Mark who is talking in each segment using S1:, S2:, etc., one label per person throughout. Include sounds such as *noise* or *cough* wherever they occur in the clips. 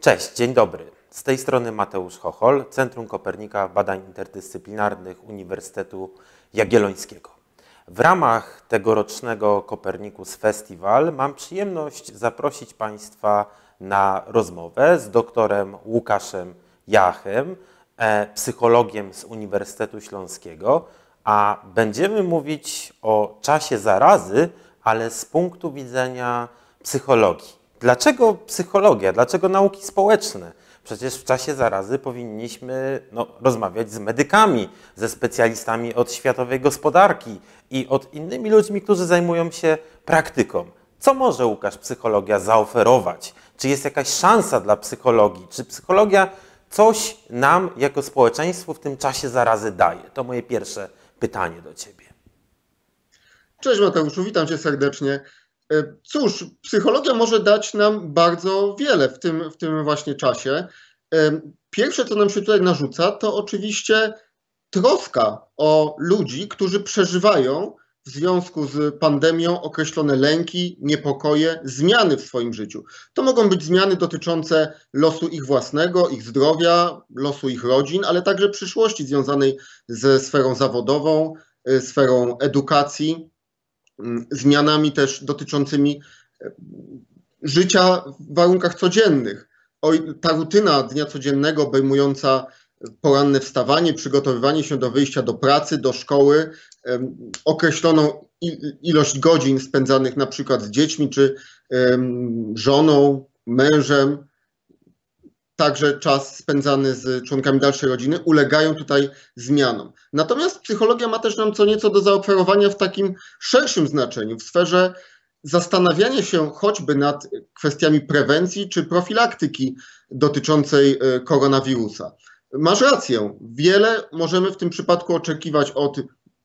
S1: Cześć, dzień dobry. Z tej strony Mateusz Chochol, Centrum Kopernika Badań Interdyscyplinarnych Uniwersytetu Jagiellońskiego. W ramach tegorocznego Kopernikus Festival mam przyjemność zaprosić Państwa na rozmowę z doktorem Łukaszem Jachem, e, psychologiem z Uniwersytetu Śląskiego, a będziemy mówić o czasie zarazy, ale z punktu widzenia psychologii. Dlaczego psychologia? Dlaczego nauki społeczne? Przecież w czasie zarazy powinniśmy no, rozmawiać z medykami, ze specjalistami od światowej gospodarki i od innymi ludźmi, którzy zajmują się praktyką. Co może Łukasz psychologia zaoferować? Czy jest jakaś szansa dla psychologii? Czy psychologia coś nam jako społeczeństwu w tym czasie zarazy daje? To moje pierwsze pytanie do Ciebie.
S2: Cześć Mateuszu, witam Cię serdecznie. E, cóż, psychologia może dać nam bardzo wiele w tym, w tym właśnie czasie. E, pierwsze, co nam się tutaj narzuca, to oczywiście troska o ludzi, którzy przeżywają w związku z pandemią określone lęki, niepokoje, zmiany w swoim życiu. To mogą być zmiany dotyczące losu ich własnego, ich zdrowia, losu ich rodzin, ale także przyszłości związanej ze sferą zawodową, e, sferą edukacji, zmianami też dotyczącymi e, życia w warunkach codziennych. Ta rutyna dnia codziennego obejmująca poranne wstawanie, przygotowywanie się do wyjścia do pracy, do szkoły, określoną ilość godzin spędzanych na przykład z dziećmi czy żoną, mężem, także czas spędzany z członkami dalszej rodziny, ulegają tutaj zmianom. Natomiast psychologia ma też nam co nieco do zaoferowania w takim szerszym znaczeniu, w sferze zastanawiania się choćby nad kwestiami prewencji czy profilaktyki dotyczącej e, koronawirusa. Masz rację, wiele możemy w tym przypadku oczekiwać od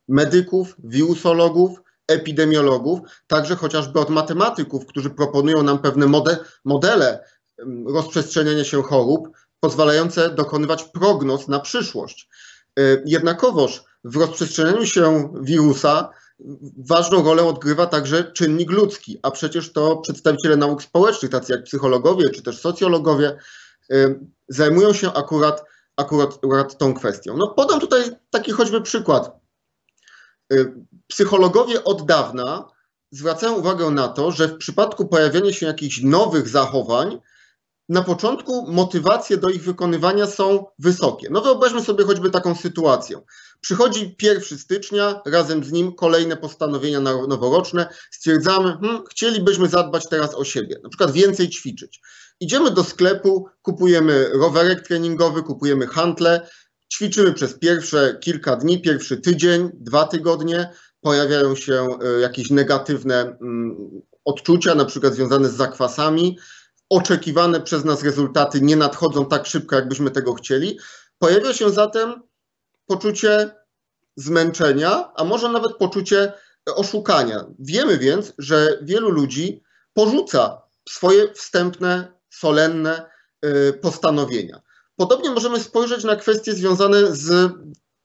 S2: medyków, wirusologów, epidemiologów, także chociażby od matematyków, którzy proponują nam pewne modele rozprzestrzeniania się chorób, pozwalające dokonywać prognoz na przyszłość. E, jednakowoż w rozprzestrzenianiu się wirusa ważną rolę odgrywa także czynnik ludzki, a przecież to przedstawiciele nauk społecznych, tacy jak psychologowie czy też socjologowie, e, zajmują się akurat, akurat, akurat tą kwestią. No, podam tutaj taki choćby przykład. E, psychologowie od dawna zwracają uwagę na to, że w przypadku pojawiania się jakichś nowych zachowań, na początku motywacje do ich wykonywania są wysokie. No wyobraźmy sobie choćby taką sytuację. Przychodzi 1 stycznia, razem z nim kolejne postanowienia noworoczne. Stwierdzamy, hmm, chcielibyśmy zadbać teraz o siebie, na przykład więcej ćwiczyć. Idziemy do sklepu, kupujemy rowerek treningowy, kupujemy hantle, ćwiczymy przez pierwsze kilka dni, pierwszy tydzień, dwa tygodnie, pojawiają się e, jakieś negatywne mm, odczucia, na przykład związane z zakwasami, oczekiwane przez nas rezultaty nie nadchodzą tak szybko, jakbyśmy tego chcieli. Pojawia się zatem poczucie zmęczenia, a może nawet poczucie oszukania. Wiemy więc, że wielu ludzi porzuca swoje wstępne, solenne y, postanowienia. Podobnie możemy spojrzeć na kwestie związane z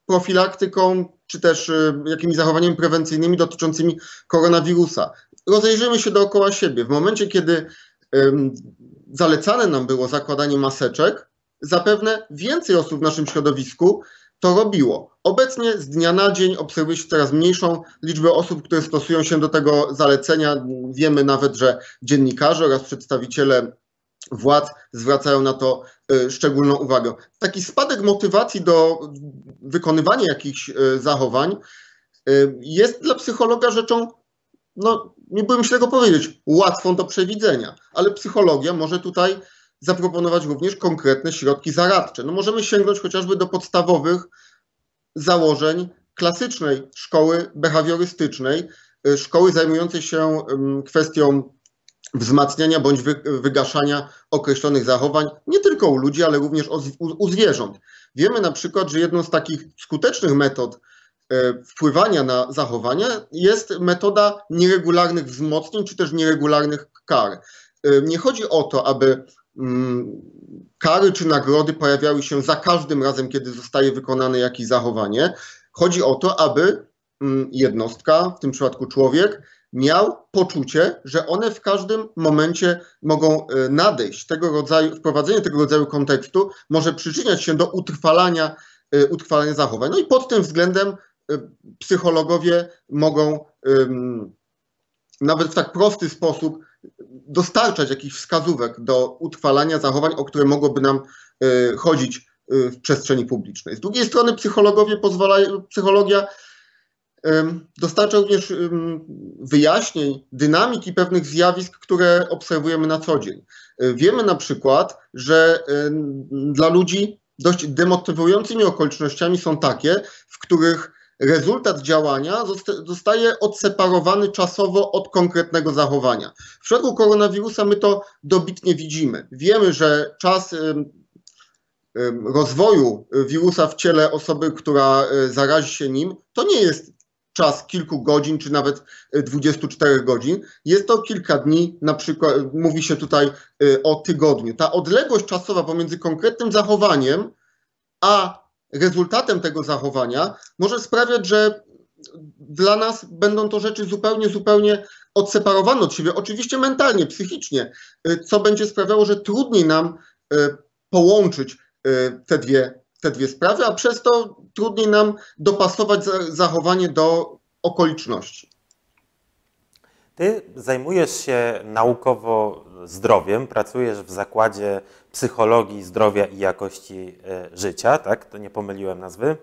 S2: profilaktyką czy też y, jakimiś zachowaniami prewencyjnymi dotyczącymi koronawirusa. Rozejrzymy się dookoła siebie. W momencie, kiedy zalecane nam było zakładanie maseczek, zapewne więcej osób w naszym środowisku to robiło. Obecnie z dnia na dzień obserwuje się coraz mniejszą liczbę osób, które stosują się do tego zalecenia. Wiemy nawet, że dziennikarze oraz przedstawiciele władz zwracają na to y, szczególną uwagę. Taki spadek motywacji do wykonywania jakichś y, zachowań y, jest dla psychologa rzeczą no nie byłem się tego powiedzieć, łatwą do przewidzenia, ale psychologia może tutaj zaproponować również konkretne środki zaradcze. No możemy sięgnąć chociażby do podstawowych założeń klasycznej szkoły behawiorystycznej, y, szkoły zajmującej się kwestią wzmacniania bądź wygaszania określonych zachowań, nie tylko u ludzi, ale również u zwierząt. Wiemy na przykład, że jedną z takich skutecznych metod wpływania na zachowania jest metoda nieregularnych wzmocnień czy też nieregularnych kar. E, nie chodzi o to, aby mm, kary czy nagrody pojawiały się za każdym razem, kiedy zostaje wykonane jakieś zachowanie. Chodzi o to, aby mm, jednostka, w tym przypadku człowiek, miał poczucie, że one w każdym momencie mogą e, nadejść. Tego rodzaju, wprowadzenie tego rodzaju kontekstu może przyczyniać się do utrwalania, e, utrwalania zachowań. No i pod tym względem psychologowie mogą nawet w tak prosty sposób dostarczać jakichś wskazówek do utrwalania zachowań, o które mogłoby nam chodzić w przestrzeni publicznej. Z drugiej strony psychologowie pozwalają, psychologia dostarcza również wyjaśnień, dynamiki pewnych zjawisk, które obserwujemy na co dzień. E, wiemy na przykład, że dla ludzi dość demotywującymi okolicznościami są takie, w których rezultat działania zostaje odseparowany czasowo od konkretnego zachowania. W przypadku koronawirusa my to dobitnie widzimy. Wiemy, że czas rozwoju wirusa w ciele osoby, która e, zarazi się nim, to nie jest czas kilku godzin, czy nawet 24 e, godzin. Jest to kilka dni, na przykład mówi się tutaj e, o tygodniu. Ta odległość czasowa pomiędzy konkretnym zachowaniem, a rezultatem tego zachowania może sprawiać, że dla nas będą to rzeczy zupełnie, zupełnie odseparowane od siebie, oczywiście mentalnie, psychicznie, co będzie sprawiało, że trudniej nam połączyć Y, te dwie, te dwie sprawy, a przez to trudniej nam dopasować zachowanie do okoliczności.
S1: Ty zajmujesz się naukowo zdrowiem, pracujesz w zakładzie psychologii zdrowia i jakości y, życia, tak? To nie pomyliłem nazwy?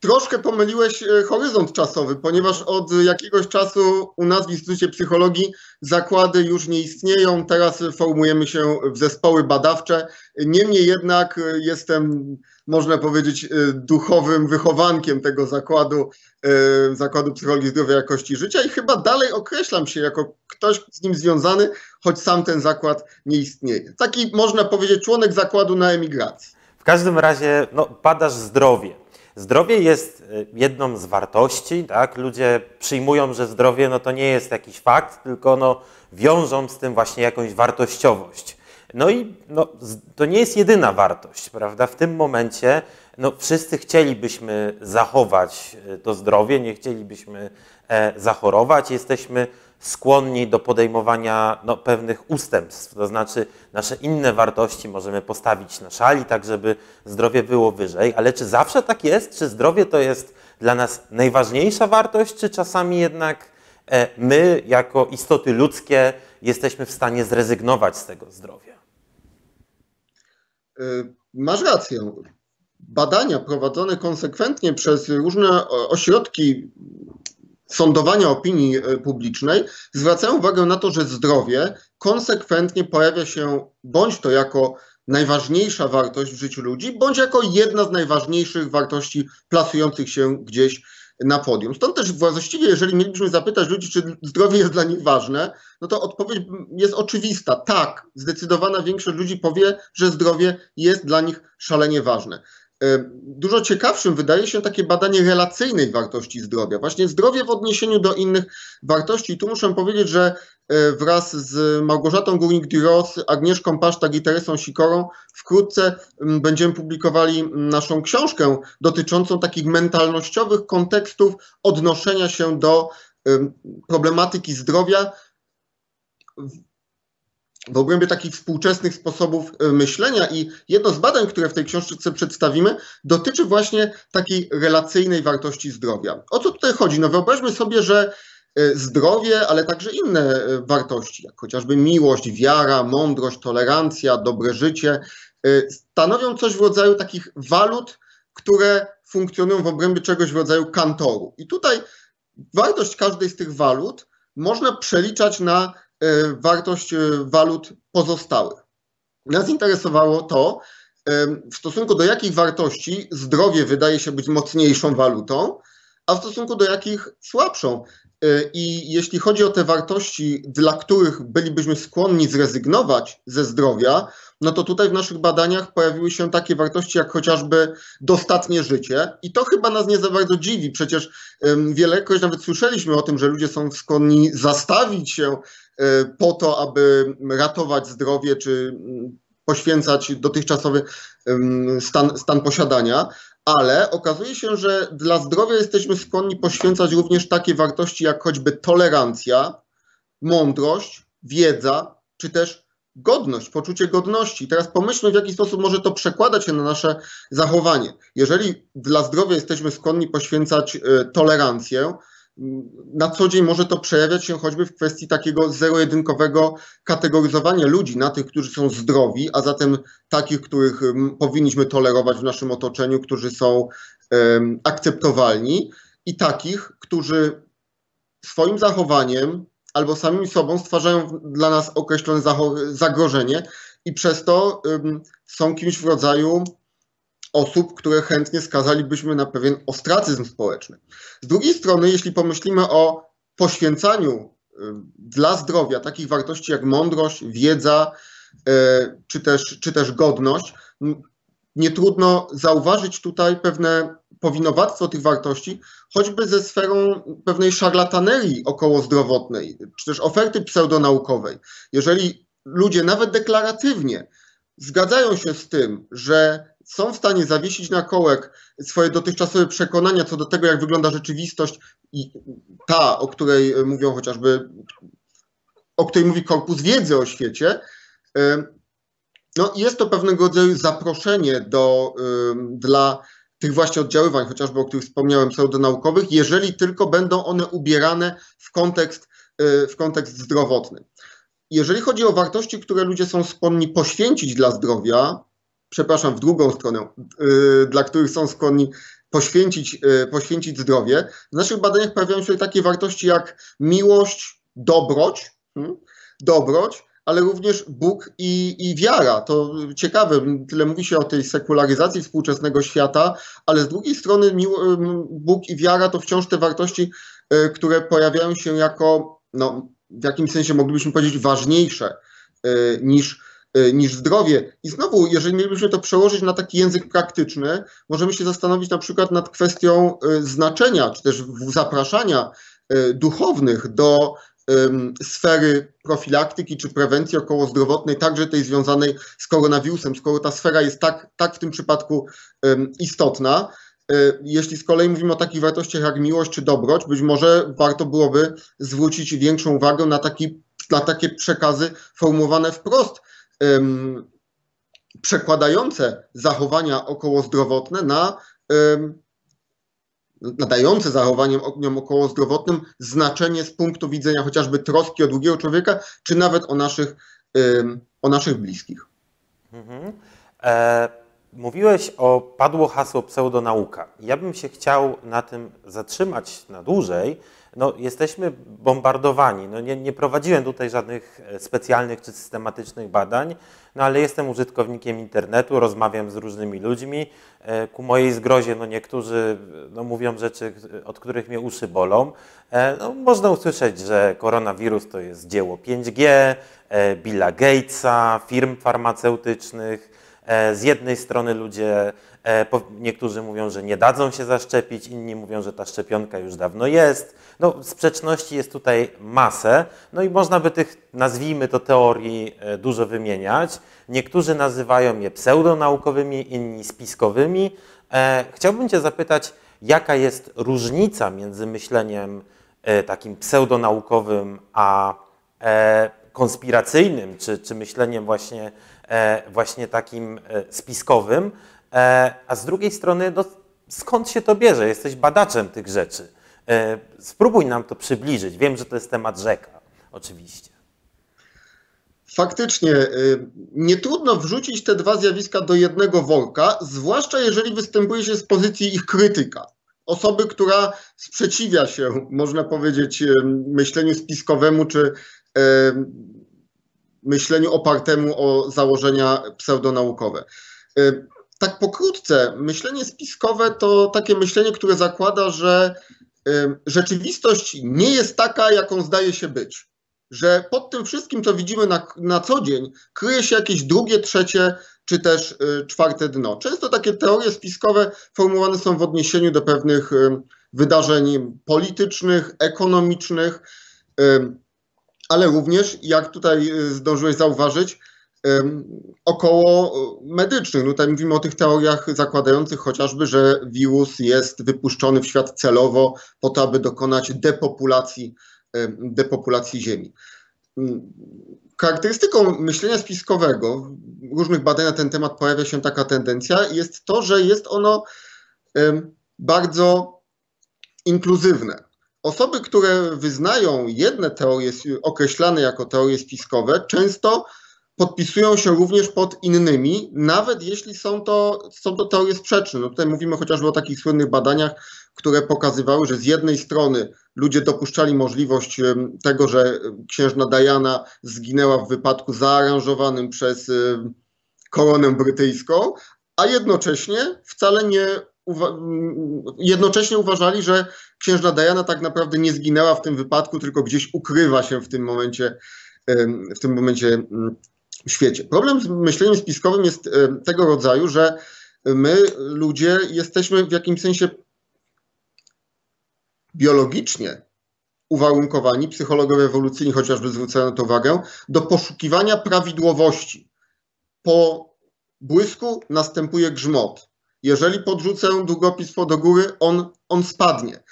S2: Troszkę pomyliłeś e, horyzont czasowy, ponieważ od jakiegoś czasu u nas w Instytucie Psychologii zakłady już nie istnieją. Teraz formujemy się w zespoły badawcze. Niemniej jednak e, jestem, można powiedzieć, e, duchowym wychowankiem tego zakładu, Zakładu Psychologii Zdrowia i Jakości Życia i chyba dalej określam się jako ktoś z nim związany, choć sam ten zakład nie istnieje. Taki, można powiedzieć, członek zakładu na emigracji.
S1: W każdym razie no, badasz zdrowie. Zdrowie jest y, jedną z wartości, tak? Ludzie przyjmują, że zdrowie no to nie jest jakiś fakt, tylko no wiążą z tym właśnie jakąś wartościowość. No i no, to nie jest jedyna wartość, prawda? W tym momencie no, wszyscy chcielibyśmy zachować y, to zdrowie, nie chcielibyśmy e, zachorować. Jesteśmy skłonni do podejmowania no, pewnych ustępstw, to znaczy nasze inne wartości możemy postawić na szali, tak żeby zdrowie było wyżej, ale czy zawsze tak jest? Czy zdrowie to jest dla nas najważniejsza wartość, czy czasami jednak e, my, jako istoty ludzkie, jesteśmy w stanie zrezygnować z tego zdrowia?
S2: E, masz rację. Badania prowadzone konsekwentnie przez różne ośrodki sądowania opinii e, publicznej zwracają uwagę na to, że zdrowie konsekwentnie pojawia się bądź to jako najważniejsza wartość w życiu ludzi, bądź jako jedna z najważniejszych wartości plasujących się gdzieś na podium. Stąd też właściwie, jeżeli mielibyśmy zapytać ludzi, czy zdrowie jest dla nich ważne, no to odpowiedź jest oczywista. Tak, zdecydowana większość ludzi powie, że zdrowie jest dla nich szalenie ważne. E, dużo ciekawszym wydaje się takie badanie relacyjnej wartości zdrowia. Właśnie zdrowie w odniesieniu do innych wartości. I tu muszę powiedzieć, że wraz z Małgorzatą Górnik-Duros, Agnieszką Pasztak i Teresą Sikorą wkrótce będziemy publikowali naszą książkę dotyczącą takich mentalnościowych kontekstów odnoszenia się do problematyki zdrowia w obrębie takich współczesnych sposobów e, myślenia i jedno z badań, które w tej książce przedstawimy, dotyczy właśnie takiej relacyjnej wartości zdrowia. O co tutaj chodzi? No wyobraźmy sobie, że zdrowie, ale także inne e, wartości, jak chociażby miłość, wiara, mądrość, tolerancja, dobre życie, stanowią coś w rodzaju takich walut, które funkcjonują w obrębie czegoś w rodzaju kantoru. I tutaj wartość każdej z tych walut można przeliczać na E, wartość e, walut pozostałych. Nas interesowało to, e, w stosunku do jakich wartości zdrowie wydaje się być mocniejszą walutą, a w stosunku do jakich słabszą. I jeśli chodzi o te wartości, dla których bylibyśmy skłonni zrezygnować ze zdrowia, no to tutaj w naszych badaniach pojawiły się takie wartości jak chociażby dostatnie życie. I to chyba nas nie za bardzo dziwi. Przecież wielekroć nawet słyszeliśmy o tym, że ludzie są skłonni zastawić się E, po to, aby ratować zdrowie czy mm, poświęcać dotychczasowy stan, stan posiadania. Ale okazuje się, że dla zdrowia jesteśmy skłonni poświęcać również takie wartości jak choćby tolerancja, mądrość, wiedza, czy też godność, poczucie godności. Teraz pomyślmy, w jaki sposób może to przekładać się na nasze zachowanie. Jeżeli dla zdrowia jesteśmy skłonni poświęcać y, tolerancję, na co dzień może to przejawiać się choćby w kwestii takiego zero-jedynkowego kategoryzowania ludzi na tych, którzy są zdrowi, a zatem takich, których powinniśmy tolerować w naszym otoczeniu, którzy są um, akceptowalni, i takich, którzy swoim zachowaniem albo samymi sobą stwarzają dla nas określone zagrożenie i przez to um, są kimś w rodzaju osób, które chętnie skazalibyśmy na pewien ostracyzm społeczny. Z drugiej strony, jeśli pomyślimy o poświęcaniu y, dla zdrowia takich wartości jak mądrość, wiedza y, czy też, czy też godność, nie trudno zauważyć tutaj pewne powinowactwo tych wartości, choćby ze sferą pewnej szarlatanerii okołozdrowotnej, czy też oferty pseudonaukowej. Jeżeli ludzie nawet deklaratywnie zgadzają się z tym, że są w stanie zawiesić na kołek swoje dotychczasowe przekonania co do tego, jak wygląda rzeczywistość i ta, o której mówią chociażby, o której mówi korpus wiedzy o świecie, no jest to pewnego rodzaju zaproszenie do, dla tych właśnie oddziaływań, chociażby o których wspomniałem, pseudonaukowych, jeżeli tylko będą one ubierane w kontekst, w kontekst zdrowotny. Jeżeli chodzi o wartości, które ludzie są skłonni poświęcić dla zdrowia, przepraszam, w drugą stronę, yy, dla których są skłonni poświęcić, yy, poświęcić zdrowie, w naszych badaniach pojawiają się takie wartości jak miłość, dobroć, hmm, dobroć, ale również Bóg i, i wiara. To ciekawe, tyle mówi się o tej sekularyzacji współczesnego świata, ale z drugiej strony Bóg i wiara to wciąż te wartości, które pojawiają się jako, no, w jakimś sensie moglibyśmy powiedzieć, ważniejsze niż Y, niż zdrowie. I znowu, jeżeli mielibyśmy to przełożyć na taki język praktyczny, możemy się zastanowić na przykład nad kwestią y, znaczenia, czy też zapraszania y, duchownych do sfery profilaktyki czy prewencji okołozdrowotnej, także tej związanej z koronawirusem, skoro ta sfera jest tak, tak w tym przypadku istotna. Jeśli z kolei mówimy o takich wartościach jak miłość czy dobroć, być może warto byłoby zwrócić większą uwagę na, taki, na takie przekazy formułowane wprost przekładające zachowania okołozdrowotne na nadające zachowaniem okołozdrowotnym znaczenie z punktu widzenia chociażby troski o drugiego człowieka, czy nawet o naszych, o naszych bliskich. Mhm.
S1: E, mówiłeś o, padło hasło pseudonauka. Ja bym się chciał na tym zatrzymać na dłużej, no, jesteśmy bombardowani. No, nie, nie, prowadziłem tutaj żadnych e, specjalnych czy systematycznych badań, no, ale jestem użytkownikiem internetu, rozmawiam z różnymi ludźmi. E, ku mojej zgrozie no, niektórzy no, mówią rzeczy, od których mnie uszy bolą. E, no, można usłyszeć, że koronawirus to jest dzieło 5G, Billa Gatesa, firm farmaceutycznych. Z jednej strony ludzie E, niektórzy mówią, że nie dadzą się zaszczepić, inni mówią, że ta szczepionka już dawno jest. No, sprzeczności jest tutaj masę, no i można by tych, nazwijmy to, teorii e, dużo wymieniać. Niektórzy nazywają je pseudonaukowymi, inni spiskowymi. E, chciałbym Cię zapytać, jaka jest różnica między myśleniem takim pseudonaukowym, a konspiracyjnym, czy, czy myśleniem właśnie, właśnie takim spiskowym, E, a z drugiej strony, no, skąd się to bierze? Jesteś badaczem tych rzeczy. E, spróbuj nam to przybliżyć. Wiem, że to jest temat rzeka, oczywiście.
S2: Faktycznie, nie trudno wrzucić te dwa zjawiska do jednego worka, zwłaszcza jeżeli występuje się z pozycji ich krytyka. Osoby, która sprzeciwia się, można powiedzieć, myśleniu spiskowemu czy myśleniu opartemu o założenia pseudonaukowe tak pokrótce, myślenie spiskowe to takie myślenie, które zakłada, że rzeczywistość nie jest taka, jaką zdaje się być. Że pod tym wszystkim, co widzimy na, na co dzień, kryje się jakieś drugie, trzecie czy też y, czwarte dno. Często takie teorie spiskowe formułowane są w odniesieniu do pewnych wydarzeń politycznych, ekonomicznych, ale również, jak tutaj y, zdążyłeś zauważyć, około medycznych. No tutaj mówimy o tych teoriach zakładających chociażby, że wirus jest wypuszczony w świat celowo po to, aby dokonać depopulacji, depopulacji Ziemi. Charakterystyką myślenia spiskowego, różnych badaniach na ten temat pojawia się taka tendencja, jest to, że jest ono bardzo inkluzywne. Osoby, które wyznają jedne teorie określane jako teorie spiskowe, często podpisują się również pod innymi, nawet jeśli są to, są to teorie sprzeczne. No tutaj mówimy chociażby o takich słynnych badaniach, które pokazywały, że z jednej strony ludzie dopuszczali możliwość tego, że księżna Diana zginęła w wypadku zaaranżowanym przez koronę brytyjską, a jednocześnie wcale nie uwa jednocześnie uważali, że księżna Diana tak naprawdę nie zginęła w tym wypadku, tylko gdzieś ukrywa się w tym momencie w tym momencie w świecie. Problem z myśleniem spiskowym jest tego rodzaju, że my, ludzie, jesteśmy w jakimś sensie biologicznie uwarunkowani, psychologowie ewolucyjni chociażby zwracają na to uwagę, do poszukiwania prawidłowości. Po błysku następuje grzmot. Jeżeli podrzucę długopis do góry, on, on spadnie.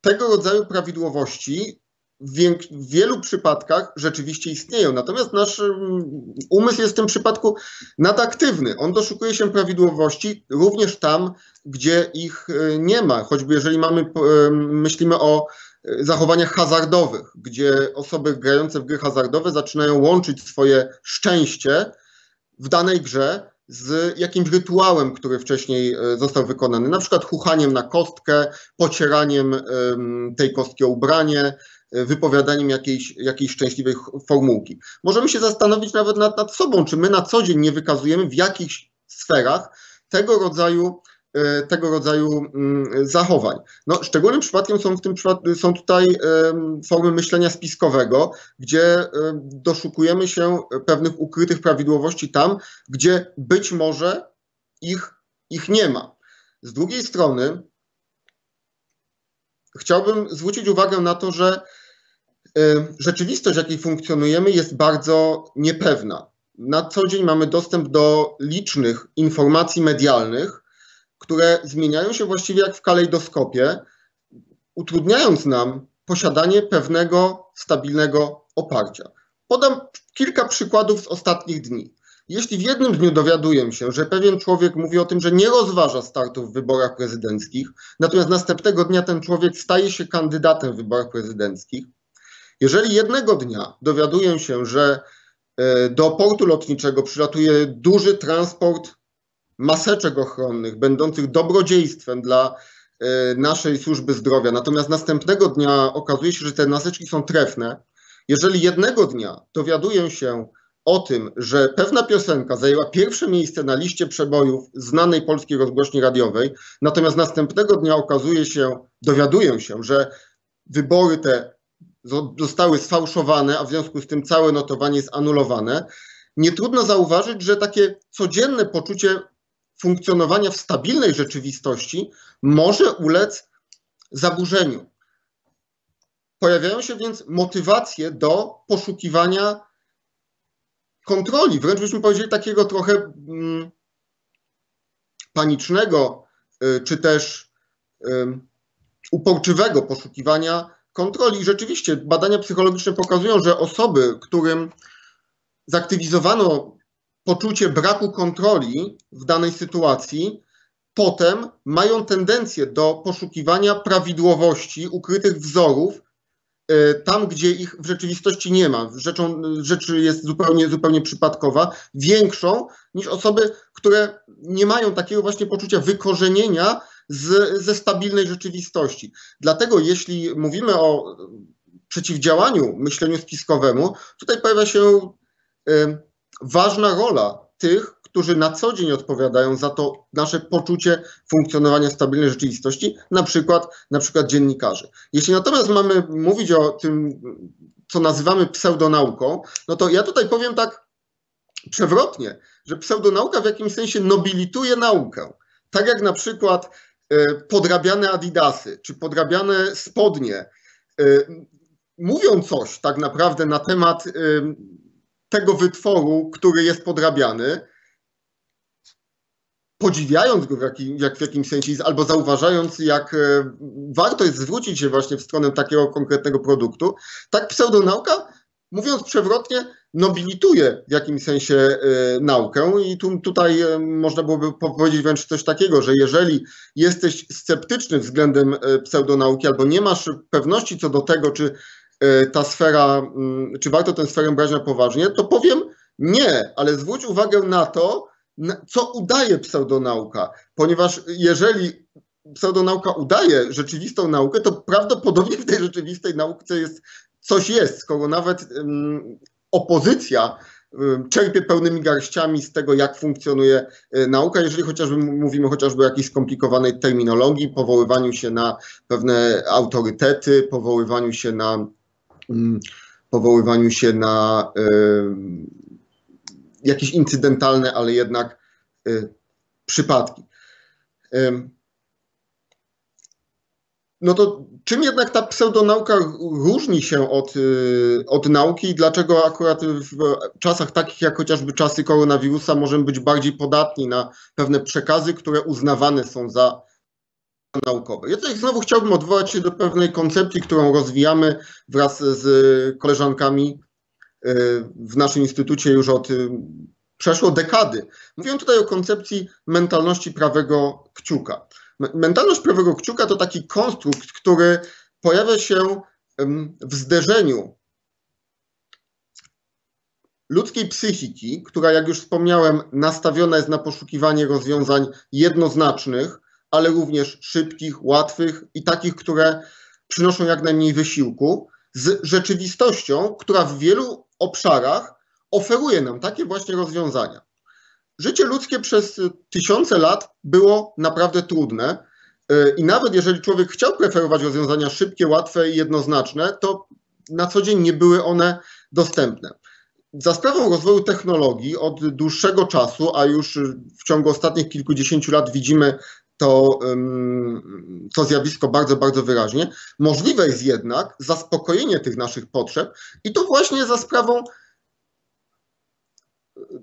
S2: Tego rodzaju prawidłowości w, wielu przypadkach rzeczywiście istnieją. Natomiast nasz mm, umysł jest w tym przypadku nadaktywny. On doszukuje się prawidłowości również tam, gdzie ich e, nie ma. Choćby jeżeli mamy, e, myślimy o e, zachowaniach hazardowych, gdzie osoby grające w gry hazardowe zaczynają łączyć swoje szczęście w danej grze z jakimś rytuałem, który wcześniej został wykonany, na przykład chuchaniem na kostkę, pocieraniem tej kostki o ubranie, wypowiadaniem jakiejś, jakiejś szczęśliwej formułki. Możemy się zastanowić nawet nad, nad sobą, czy my na co dzień nie wykazujemy w jakichś sferach tego rodzaju e, tego rodzaju mm, zachowań. No, szczególnym przypadkiem są, w tym, są tutaj formy myślenia spiskowego, gdzie doszukujemy się pewnych ukrytych prawidłowości tam, gdzie być może ich, ich nie ma. Z drugiej strony, chciałbym zwrócić uwagę na to, że rzeczywistość, w jakiej funkcjonujemy, jest bardzo niepewna. Na co dzień mamy dostęp do licznych informacji medialnych, które zmieniają się właściwie jak w kalejdoskopie, utrudniając nam posiadanie pewnego stabilnego oparcia. Podam kilka przykładów z ostatnich dni. Jeśli w jednym dniu dowiaduję się, że pewien człowiek mówi o tym, że nie rozważa startu w wyborach prezydenckich, natomiast następnego dnia ten człowiek staje się kandydatem w wyborach prezydenckich, jeżeli jednego dnia dowiaduję się, że e, do portu lotniczego przylatuje duży transport maseczek ochronnych, będących dobrodziejstwem dla e, naszej służby zdrowia, natomiast następnego dnia okazuje się, że te maseczki są trefne, jeżeli jednego dnia dowiaduję się, o tym, że pewna piosenka zajęła pierwsze miejsce na liście przebojów znanej polskiej rozgłośni radiowej, natomiast następnego dnia okazuje się, dowiaduję się, że wybory te zostały sfałszowane, a w związku z tym całe notowanie jest anulowane, nie trudno zauważyć, że takie codzienne poczucie funkcjonowania w stabilnej rzeczywistości może ulec zaburzeniu. Pojawiają się więc motywacje do poszukiwania kontroli, wręcz byśmy powiedzieli takiego trochę mm, panicznego, y, czy też y, uporczywego poszukiwania kontroli. I rzeczywiście badania psychologiczne pokazują, że osoby, którym zaktywizowano poczucie braku kontroli w danej sytuacji, potem mają tendencję do poszukiwania prawidłowości, ukrytych wzorów E, tam, gdzie ich w rzeczywistości nie ma, rzeczą, rzeczy jest zupełnie, zupełnie przypadkowa, większą niż osoby, które nie mają takiego właśnie poczucia wykorzenienia z, ze stabilnej rzeczywistości. Dlatego jeśli mówimy o przeciwdziałaniu myśleniu spiskowemu, tutaj pojawia się y, ważna rola tych, którzy na co dzień odpowiadają za to nasze poczucie funkcjonowania stabilnej rzeczywistości, na przykład, na przykład dziennikarzy. Jeśli natomiast mamy mówić o tym, co nazywamy pseudonauką, no to ja tutaj powiem tak przewrotnie, że pseudonauka w jakimś sensie nobilituje naukę. Tak jak na przykład e, podrabiane adidasy, czy podrabiane spodnie, e, mówią coś tak naprawdę na temat tego wytworu, który jest podrabiany, podziwiając go w, jakim, jak w jakimś sensie, albo zauważając, jak e, warto jest zwrócić się właśnie w stronę takiego konkretnego produktu, tak pseudonauka, mówiąc przewrotnie, nobilituje w jakimś sensie y, naukę. I tu, tutaj y, można byłoby powiedzieć wręcz coś takiego, że jeżeli jesteś sceptyczny względem pseudonauki albo nie masz pewności co do tego, czy ta sfera, mm, czy warto tę sferę brać na poważnie, to powiem nie, ale zwróć uwagę na to, co udaje pseudonauka, ponieważ jeżeli pseudonauka udaje rzeczywistą naukę, to prawdopodobnie w tej rzeczywistej nauce jest coś jest, skoro nawet opozycja czerpie pełnymi garściami z tego, jak funkcjonuje y, nauka, jeżeli chociażby mówimy chociażby o jakiejś skomplikowanej terminologii, powoływaniu się na pewne autorytety, powoływaniu się na powoływaniu się na jakieś incydentalne, ale jednak y, przypadki. No to czym jednak ta pseudonauka różni się od, y, od nauki i dlaczego akurat w czasach takich jak chociażby czasy koronawirusa możemy być bardziej podatni na pewne przekazy, które uznawane są za naukowe. Ja tutaj znowu chciałbym odwołać się do pewnej koncepcji, którą rozwijamy wraz z koleżankami y, w naszym instytucie już od y, przeszło dekady. Mówię tutaj o koncepcji mentalności prawego kciuka. Mentalność prawego kciuka to taki konstrukt, który pojawia się w zderzeniu ludzkiej psychiki, która, jak już wspomniałem, nastawiona jest na poszukiwanie rozwiązań jednoznacznych, ale również szybkich, łatwych i takich, które przynoszą jak najmniej wysiłku, z rzeczywistością, która w wielu obszarach oferuje nam takie właśnie rozwiązania. Życie ludzkie przez tysiące lat było naprawdę trudne e, i nawet jeżeli człowiek chciał preferować rozwiązania szybkie, łatwe i jednoznaczne, to na co dzień nie były one dostępne. Za sprawą rozwoju technologii od dłuższego czasu, a już w ciągu ostatnich kilkudziesięciu lat widzimy to, to zjawisko bardzo, bardzo wyraźnie, możliwe jest jednak zaspokojenie tych naszych potrzeb i to właśnie za sprawą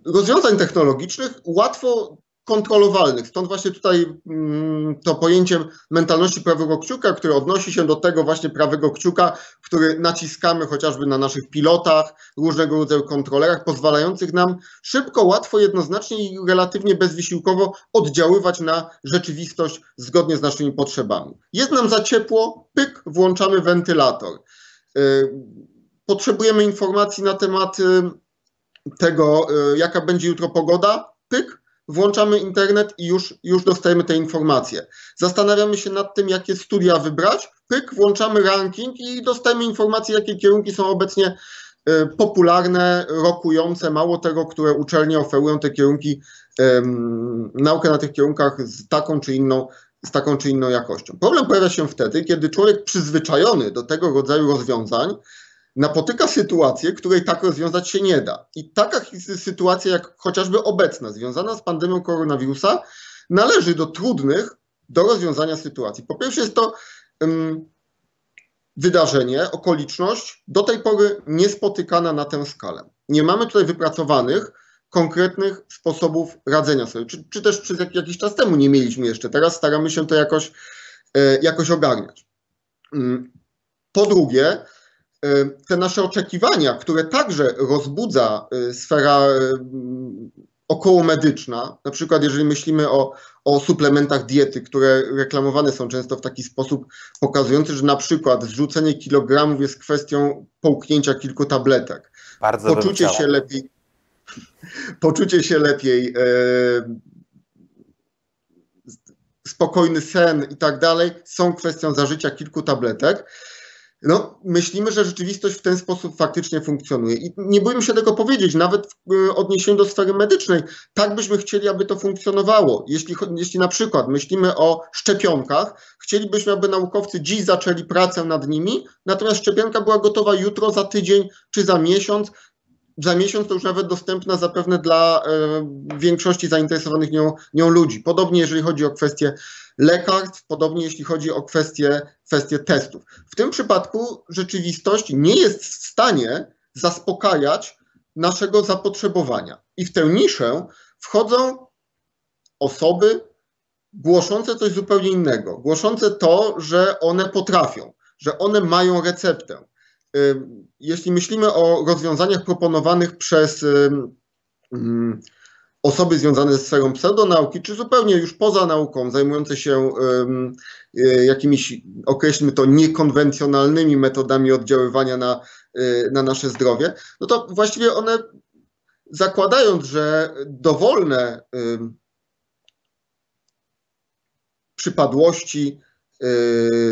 S2: rozwiązań technologicznych łatwo kontrolowalnych. Stąd właśnie tutaj mm, to pojęcie mentalności prawego kciuka, które odnosi się do tego właśnie prawego kciuka, który naciskamy chociażby na naszych pilotach, różnego rodzaju kontrolerach, pozwalających nam szybko, łatwo, jednoznacznie i relatywnie bezwysiłkowo oddziaływać na rzeczywistość zgodnie z naszymi potrzebami. Jest nam za ciepło, pyk, włączamy wentylator. Y, potrzebujemy informacji na temat tego, y, jaka będzie jutro pogoda, pyk, włączamy internet i już, już dostajemy te informacje. Zastanawiamy się nad tym, jakie studia wybrać, pyk, włączamy ranking i dostajemy informacje, jakie kierunki są obecnie y, popularne, rokujące, mało tego, które uczelnie oferują te kierunki, naukę na tych kierunkach z taką czy inną z taką czy inną jakością. Problem pojawia się wtedy, kiedy człowiek przyzwyczajony do tego rodzaju rozwiązań napotyka sytuację, której tak rozwiązać się nie da. I taka sytuacja, jak chociażby obecna, związana z pandemią koronawirusa, należy do trudnych do rozwiązania sytuacji. Po pierwsze, jest to um, wydarzenie, okoliczność do tej pory niespotykana na tę skalę. Nie mamy tutaj wypracowanych konkretnych sposobów radzenia sobie, czy, czy też przez jakiś czas temu nie mieliśmy jeszcze. Teraz staramy się to jakoś, e, jakoś ogarniać. Um, po drugie, te nasze oczekiwania, które także rozbudza e, sfera e, okołomedyczna, na przykład jeżeli myślimy o, o suplementach diety, które reklamowane są często w taki sposób pokazujący, że na przykład zrzucenie kilogramów jest kwestią połknięcia kilku tabletek.
S1: Bardzo *laughs*
S2: poczucie się lepiej, poczucie się lepiej, spokojny sen i tak dalej są kwestią zażycia kilku tabletek no, myślimy, że rzeczywistość w ten sposób faktycznie funkcjonuje. I nie boimy się tego powiedzieć, nawet w e, odniesieniu do sfery medycznej. Tak byśmy chcieli, aby to funkcjonowało. Jeśli, jeśli na przykład myślimy o szczepionkach, chcielibyśmy, aby naukowcy dziś zaczęli pracę nad nimi, natomiast szczepionka była gotowa jutro, za tydzień czy za miesiąc, za miesiąc to już nawet dostępna zapewne dla e, większości zainteresowanych nią, nią ludzi. Podobnie jeżeli chodzi o kwestie lekarstw, podobnie jeśli chodzi o kwestie, kwestie testów. W tym przypadku rzeczywistość nie jest w stanie zaspokajać naszego zapotrzebowania. I w tę niszę wchodzą osoby głoszące coś zupełnie innego, głoszące to, że one potrafią, że one mają receptę. Jeśli myślimy o rozwiązaniach proponowanych przez osoby związane ze sferą pseudonauki, czy zupełnie już poza nauką, zajmujące się e, jakimiś, określmy to, niekonwencjonalnymi metodami oddziaływania na, e, na nasze zdrowie, no to właściwie one zakładając, że dowolne przypadłości,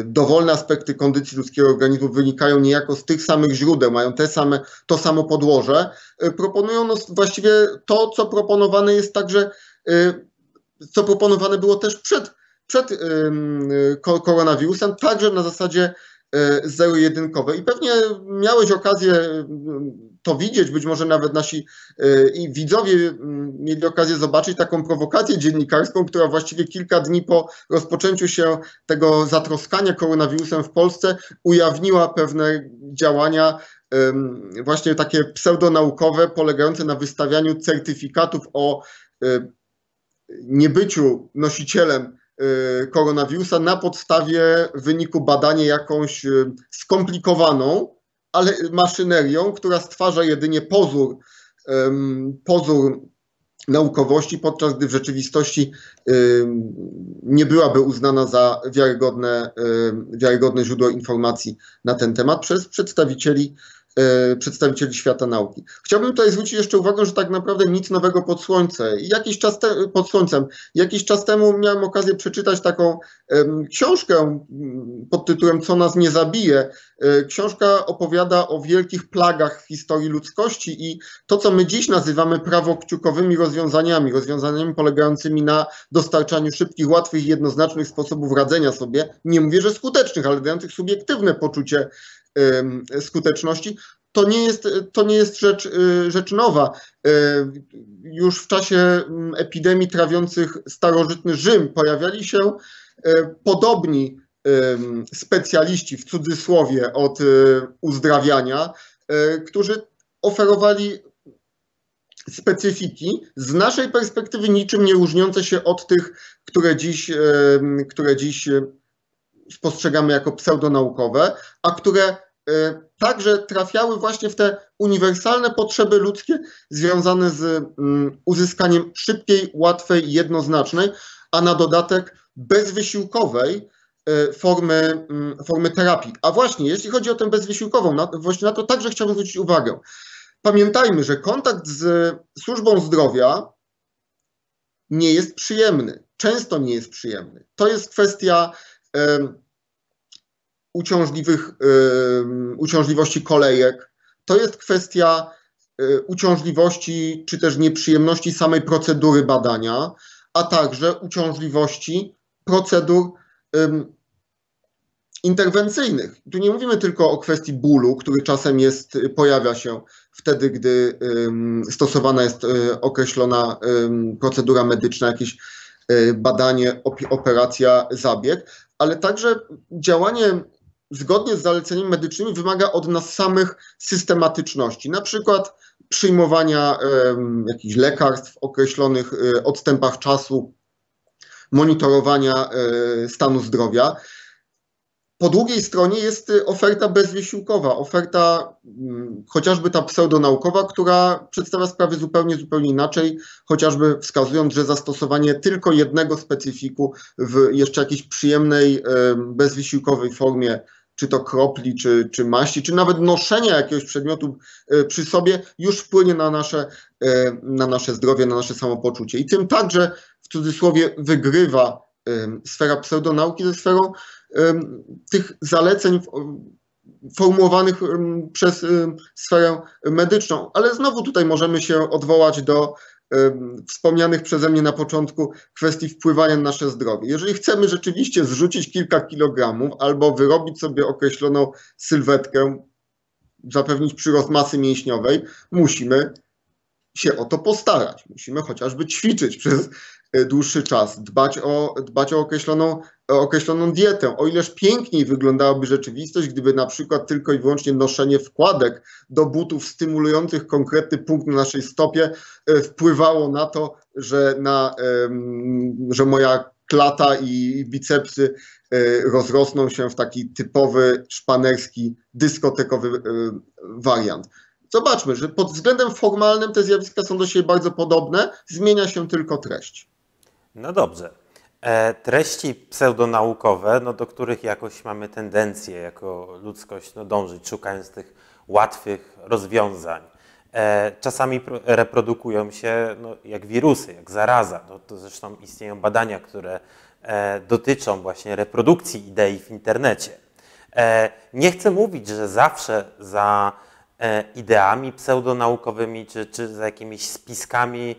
S2: dowolne aspekty kondycji ludzkiego organizmu wynikają niejako z tych samych źródeł, mają te same, to samo podłoże, y, proponują no właściwie to, co proponowane jest także, y, co proponowane było też przed, przed koronawirusem, także na zasadzie zero-jedynkowe. I pewnie miałeś okazję to widzieć, być może nawet nasi e, i widzowie mm, mieli okazję zobaczyć taką prowokację dziennikarską, która właściwie kilka dni po rozpoczęciu się tego zatroskania koronawirusem w Polsce ujawniła pewne działania właśnie takie pseudonaukowe, polegające na wystawianiu certyfikatów o e, niebyciu nosicielem e, koronawirusa na podstawie wyniku badania jakąś skomplikowaną, ale maszynerią, która stwarza jedynie pozór, pozór naukowości, podczas gdy w rzeczywistości nie byłaby uznana za wiarygodne, wiarygodne źródło informacji na ten temat przez przedstawicieli przedstawicieli świata nauki. Chciałbym tutaj zwrócić jeszcze uwagę, że tak naprawdę nic nowego pod słońce. Jakiś czas te, pod słońcem. Jakiś czas temu miałem okazję przeczytać taką um, książkę pod tytułem Co nas nie zabije. E, książka opowiada o wielkich plagach w historii ludzkości i to, co my dziś nazywamy prawokciukowymi rozwiązaniami, rozwiązaniami polegającymi na dostarczaniu szybkich, łatwych i jednoznacznych sposobów radzenia sobie, nie mówię, że skutecznych, ale dających subiektywne poczucie skuteczności, to nie jest, to nie jest rzecz, y, rzecz nowa. Y, już w czasie epidemii trawiących starożytny Rzym pojawiali się y, podobni specjaliści, w cudzysłowie, od uzdrawiania, którzy oferowali specyfiki z naszej perspektywy niczym nie różniące się od tych, które dziś, które dziś spostrzegamy jako pseudonaukowe, a które e, także trafiały właśnie w te uniwersalne potrzeby ludzkie związane z mm, uzyskaniem szybkiej, łatwej, jednoznacznej, a na dodatek bezwysiłkowej e, formy, mm, formy terapii. A właśnie, jeśli chodzi o tę bezwysiłkową, na, właśnie na to także chciałbym zwrócić uwagę. Pamiętajmy, że kontakt z służbą zdrowia nie jest przyjemny. Często nie jest przyjemny. To jest kwestia uciążliwych, uciążliwości kolejek, to jest kwestia e, uciążliwości czy też nieprzyjemności samej procedury badania, a także uciążliwości procedur interwencyjnych. Tu nie mówimy tylko o kwestii bólu, który czasem jest, pojawia się wtedy, gdy stosowana jest e, określona procedura medyczna, jakieś e, badanie, operacja, zabieg, ale także działanie zgodnie z zaleceniami medycznymi wymaga od nas samych systematyczności, na przykład przyjmowania jakichś lekarstw w określonych e, odstępach czasu, monitorowania e, stanu zdrowia. Po drugiej stronie jest oferta bezwysiłkowa, oferta mm, chociażby ta pseudonaukowa, która przedstawia sprawy zupełnie, zupełnie inaczej, chociażby wskazując, że zastosowanie tylko jednego specyfiku w jeszcze jakiejś przyjemnej, bezwysiłkowej formie czy to kropli, czy, czy maści, czy nawet noszenia jakiegoś przedmiotu e, przy sobie już wpłynie na nasze, e, na nasze zdrowie, na nasze samopoczucie. I tym także w cudzysłowie wygrywa sfera pseudonauki ze sferą tych zaleceń formułowanych przez sferę medyczną. Ale znowu tutaj możemy się odwołać do wspomnianych przeze mnie na początku kwestii wpływania na nasze zdrowie. Jeżeli chcemy rzeczywiście zrzucić kilka kilogramów albo wyrobić sobie określoną sylwetkę, zapewnić przyrost masy mięśniowej, musimy się o to postarać. Musimy chociażby ćwiczyć przez dłuższy czas, dbać o, dbać o określoną, określoną dietę. O ileż piękniej wyglądałaby rzeczywistość, gdyby na przykład tylko i wyłącznie noszenie wkładek do butów stymulujących konkretny punkt na naszej stopie wpływało na to, że, na, że moja klata i bicepsy rozrosną się w taki typowy szpanerski, dyskotekowy wariant. Zobaczmy, że pod względem formalnym te zjawiska są do siebie bardzo podobne, zmienia się tylko treść.
S1: No dobrze. E, treści pseudonaukowe, no do których jakoś mamy tendencję jako ludzkość no dążyć, szukając tych łatwych rozwiązań. E, czasami reprodukują się no, jak wirusy, jak zaraza. No, to zresztą istnieją badania, które e, dotyczą właśnie reprodukcji idei w internecie. Nie chcę mówić, że zawsze za ideami pseudonaukowymi czy, czy za jakimiś spiskami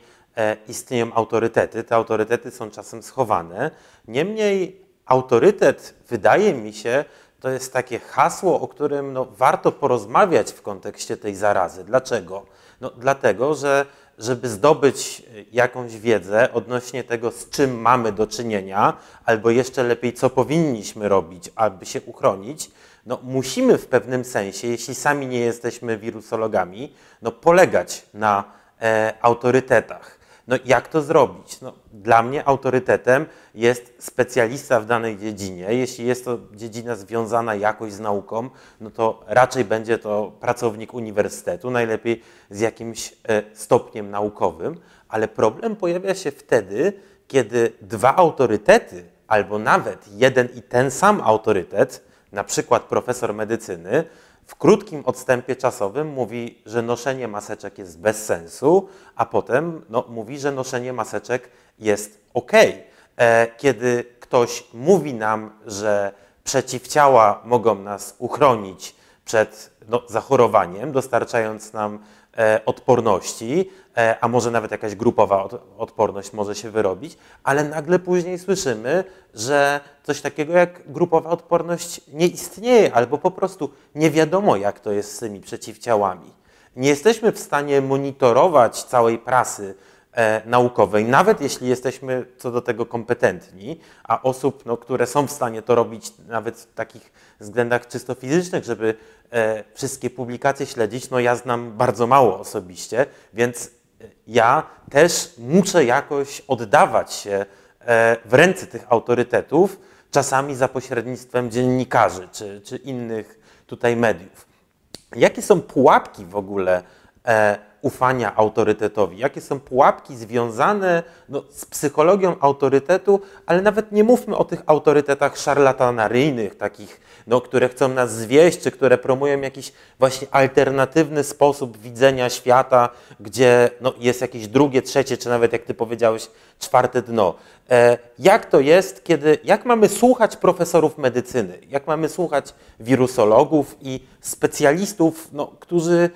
S1: istnieją autorytety. Te autorytety są czasem schowane. Niemniej autorytet, wydaje mi się, to jest takie hasło, o którym no, warto porozmawiać w kontekście tej zarazy. Dlaczego? No, dlatego, że żeby zdobyć jakąś wiedzę odnośnie tego, z czym mamy do czynienia, albo jeszcze lepiej, co powinniśmy robić, aby się uchronić, no, musimy w pewnym sensie, jeśli sami nie jesteśmy wirusologami, no, polegać na e, autorytetach. No, jak to zrobić? No, dla mnie autorytetem jest specjalista w danej dziedzinie. Jeśli jest to dziedzina związana jakoś z nauką, no to raczej będzie to pracownik uniwersytetu, najlepiej z jakimś e, stopniem naukowym, ale problem pojawia się wtedy, kiedy dwa autorytety, albo nawet jeden i ten sam autorytet, na przykład profesor medycyny, w krótkim odstępie czasowym mówi, że noszenie maseczek jest bez sensu, a potem no, mówi, że noszenie maseczek jest ok. E, kiedy ktoś mówi nam, że przeciwciała mogą nas uchronić przed no, zachorowaniem, dostarczając nam odporności, e, a może nawet jakaś grupowa odporność może się wyrobić, ale nagle później słyszymy, że coś takiego jak grupowa odporność nie istnieje, albo po prostu nie wiadomo, jak to jest z tymi przeciwciałami. Nie jesteśmy w stanie monitorować całej prasy e, naukowej, nawet jeśli jesteśmy co do tego kompetentni, a osób, no, które są w stanie to robić nawet w takich względach czysto fizycznych, żeby e, wszystkie publikacje śledzić, no ja znam bardzo mało osobiście, więc e, ja też muszę jakoś oddawać się e, w ręce tych autorytetów, czasami za pośrednictwem dziennikarzy czy, czy innych tutaj mediów. Jakie są pułapki w ogóle e, ufania autorytetowi? Jakie są pułapki związane no, z psychologią autorytetu, ale nawet nie mówmy o tych autorytetach szarlatanaryjnych, takich, no, które chcą nas zwieść, czy które promują jakiś właśnie alternatywny sposób widzenia świata, gdzie no, jest jakieś drugie, trzecie, czy nawet jak ty powiedziałeś, czwarte dno. E, jak to jest, kiedy, jak mamy słuchać profesorów medycyny, jak mamy słuchać wirusologów i specjalistów, no, którzy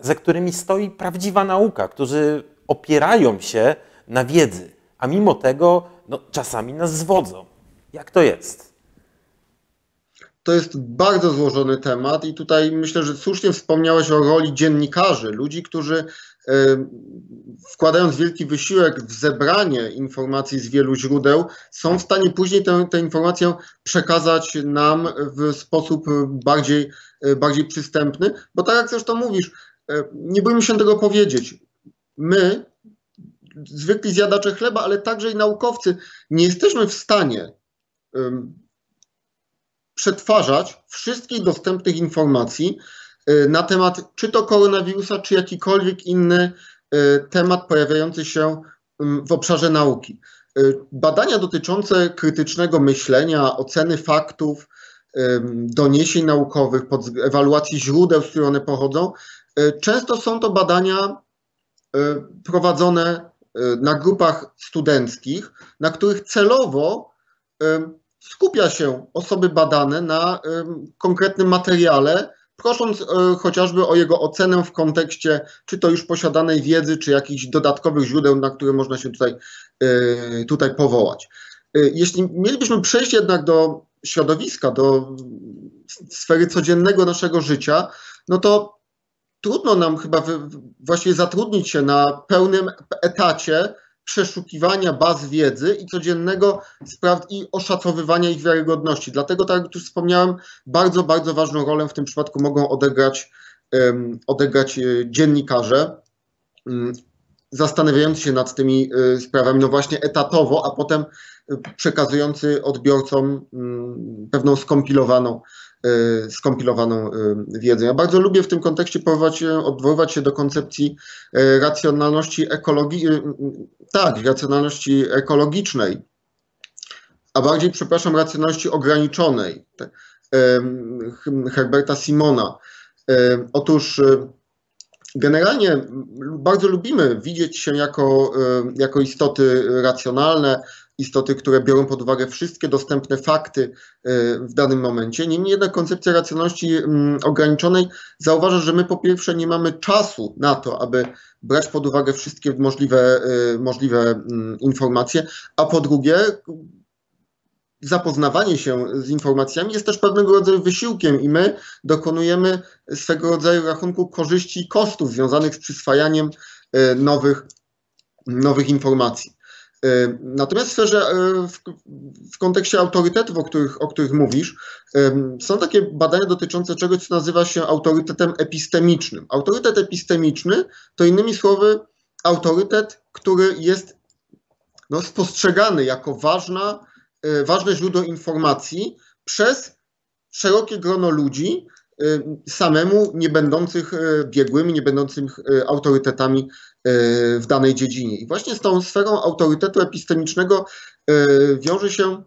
S1: za którymi stoi prawdziwa nauka, którzy opierają się na wiedzy, a mimo tego no, czasami nas zwodzą. Jak to jest?
S2: To jest bardzo złożony temat i tutaj myślę, że słusznie wspomniałeś o roli dziennikarzy, ludzi, którzy e, wkładając wielki wysiłek w zebranie informacji z wielu źródeł, są w stanie później tę, tę informację przekazać nam w sposób bardziej, e, bardziej przystępny, bo tak jak zresztą mówisz, nie bójmy się tego powiedzieć. My, zwykli zjadacze chleba, ale także i naukowcy, nie jesteśmy w stanie przetwarzać wszystkich dostępnych informacji e, na temat czy to koronawirusa, czy jakikolwiek inny e, temat pojawiający się w obszarze nauki. Badania dotyczące krytycznego myślenia, oceny faktów, doniesień naukowych, ewaluacji źródeł, z których one pochodzą, E, często są to badania e, prowadzone e, na grupach studenckich, na których celowo skupia się osoby badane na konkretnym materiale, prosząc chociażby o jego ocenę w kontekście czy to już posiadanej wiedzy, czy jakichś dodatkowych źródeł, na które można się tutaj, tutaj powołać. Jeśli mielibyśmy przejść jednak do środowiska, do sfery codziennego naszego życia, no to trudno nam chyba właściwie zatrudnić się na pełnym etacie przeszukiwania baz wiedzy i codziennego sprawd i oszacowywania ich wiarygodności. Dlatego, tak jak już wspomniałem, bardzo, bardzo ważną rolę w tym przypadku mogą odegrać, um, odegrać e, dziennikarze, um, zastanawiający się nad tymi um, sprawami, no właśnie etatowo, a potem przekazujący odbiorcom um, pewną skompilowaną skompilowaną y, wiedzę. Ja bardzo lubię w tym kontekście odwoływać się do koncepcji y, racjonalności ekologii, tak, racjonalności ekologicznej, a bardziej, przepraszam, racjonalności ograniczonej Herberta Simona. Otóż generalnie bardzo lubimy widzieć się jako, jako istoty racjonalne, istoty, które biorą pod uwagę wszystkie dostępne fakty e, w danym momencie. Niemniej jednak koncepcja racjonalności mm, ograniczonej zauważa, że my po pierwsze nie mamy czasu na to, aby brać pod uwagę wszystkie możliwe, e, możliwe mm, informacje, a po drugie zapoznawanie się z informacjami jest też pewnego rodzaju wysiłkiem i my dokonujemy swego rodzaju rachunku korzyści i kosztów związanych z przyswajaniem e, nowych, nowych informacji. E, natomiast w sferze, e, w, w, kontekście autorytetów, o których, o których mówisz, e, są takie badania dotyczące czegoś, co nazywa się autorytetem epistemicznym. Autorytet epistemiczny to innymi słowy autorytet, który jest no, spostrzegany jako ważna, ważne źródło informacji przez szerokie grono ludzi, samemu nie będących biegłymi, nie będących autorytetami w danej dziedzinie. I właśnie z tą sferą autorytetu epistemicznego e, wiąże się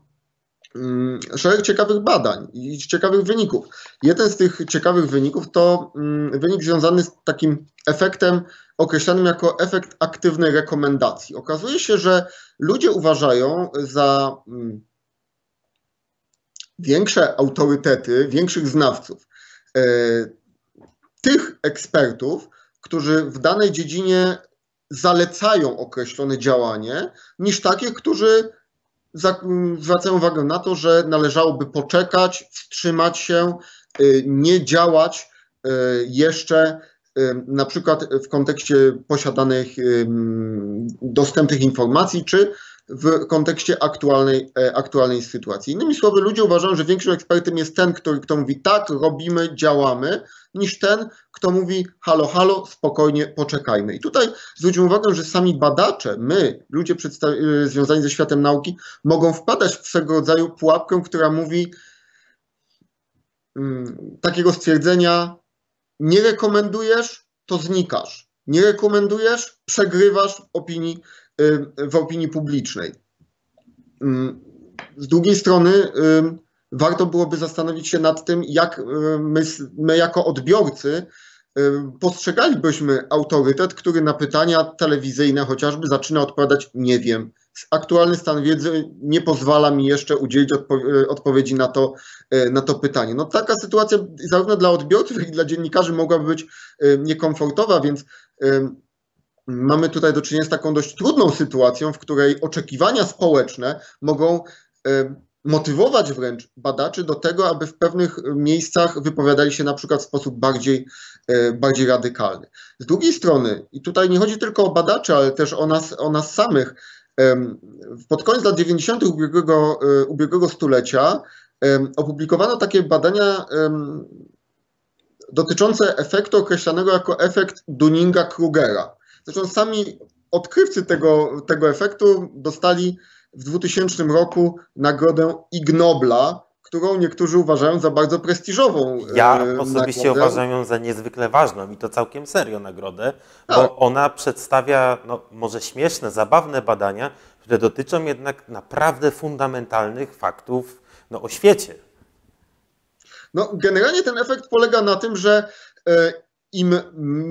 S2: mm, szereg ciekawych badań i ciekawych wyników. Jeden z tych ciekawych wyników to mm, wynik związany z takim efektem określanym jako efekt aktywnej rekomendacji. Okazuje się, że ludzie uważają za mm, większe autorytety, większych znawców e, tych ekspertów, którzy w danej dziedzinie zalecają określone działanie, niż takie, którzy zwracają uwagę na to, że należałoby poczekać, wstrzymać się, y, nie działać y, jeszcze y, na przykład w kontekście posiadanych dostępnych informacji, czy w kontekście aktualnej, e, aktualnej sytuacji. Innymi słowy, ludzie uważają, że większym ekspertem jest ten, który, kto mówi tak, robimy, działamy, niż ten, kto mówi halo, halo, spokojnie, poczekajmy. I tutaj zwróćmy uwagę, że sami badacze, my, ludzie e, związani ze światem nauki, mogą wpadać w swego rodzaju pułapkę, która mówi mm, takiego stwierdzenia, nie rekomendujesz, to znikasz. Nie rekomendujesz, przegrywasz opinii w opinii publicznej. Mm, z drugiej strony warto byłoby zastanowić się nad tym, jak my, my jako odbiorcy postrzegalibyśmy autorytet, który na pytania telewizyjne chociażby zaczyna odpowiadać nie wiem. Aktualny stan wiedzy nie pozwala mi jeszcze udzielić odpo odpowiedzi na to, na to pytanie. No taka sytuacja zarówno dla odbiorców, jak i dla dziennikarzy mogłaby być niekomfortowa, więc mamy tutaj do czynienia z taką dość trudną sytuacją, w której oczekiwania społeczne mogą e, motywować wręcz badaczy do tego, aby w pewnych miejscach wypowiadali się na przykład w sposób bardziej, e, bardziej radykalny. Z drugiej strony, i tutaj nie chodzi tylko o badaczy, ale też o nas, o nas samych, pod koniec lat 90. ubiegłego, e, ubiegłego stulecia opublikowano takie badania dotyczące efektu określanego jako efekt Dunninga-Krugera. Zresztą sami odkrywcy tego, tego efektu dostali w 2000 roku nagrodę Ig Nobla, którą niektórzy uważają za bardzo prestiżową.
S1: Ja e, osobiście nagrodę. uważam ją za niezwykle ważną i to całkiem serio nagrodę, tak. bo ona przedstawia no, może śmieszne, zabawne badania, które dotyczą jednak naprawdę fundamentalnych faktów no, o świecie.
S2: No, generalnie ten efekt polega na tym, że e, im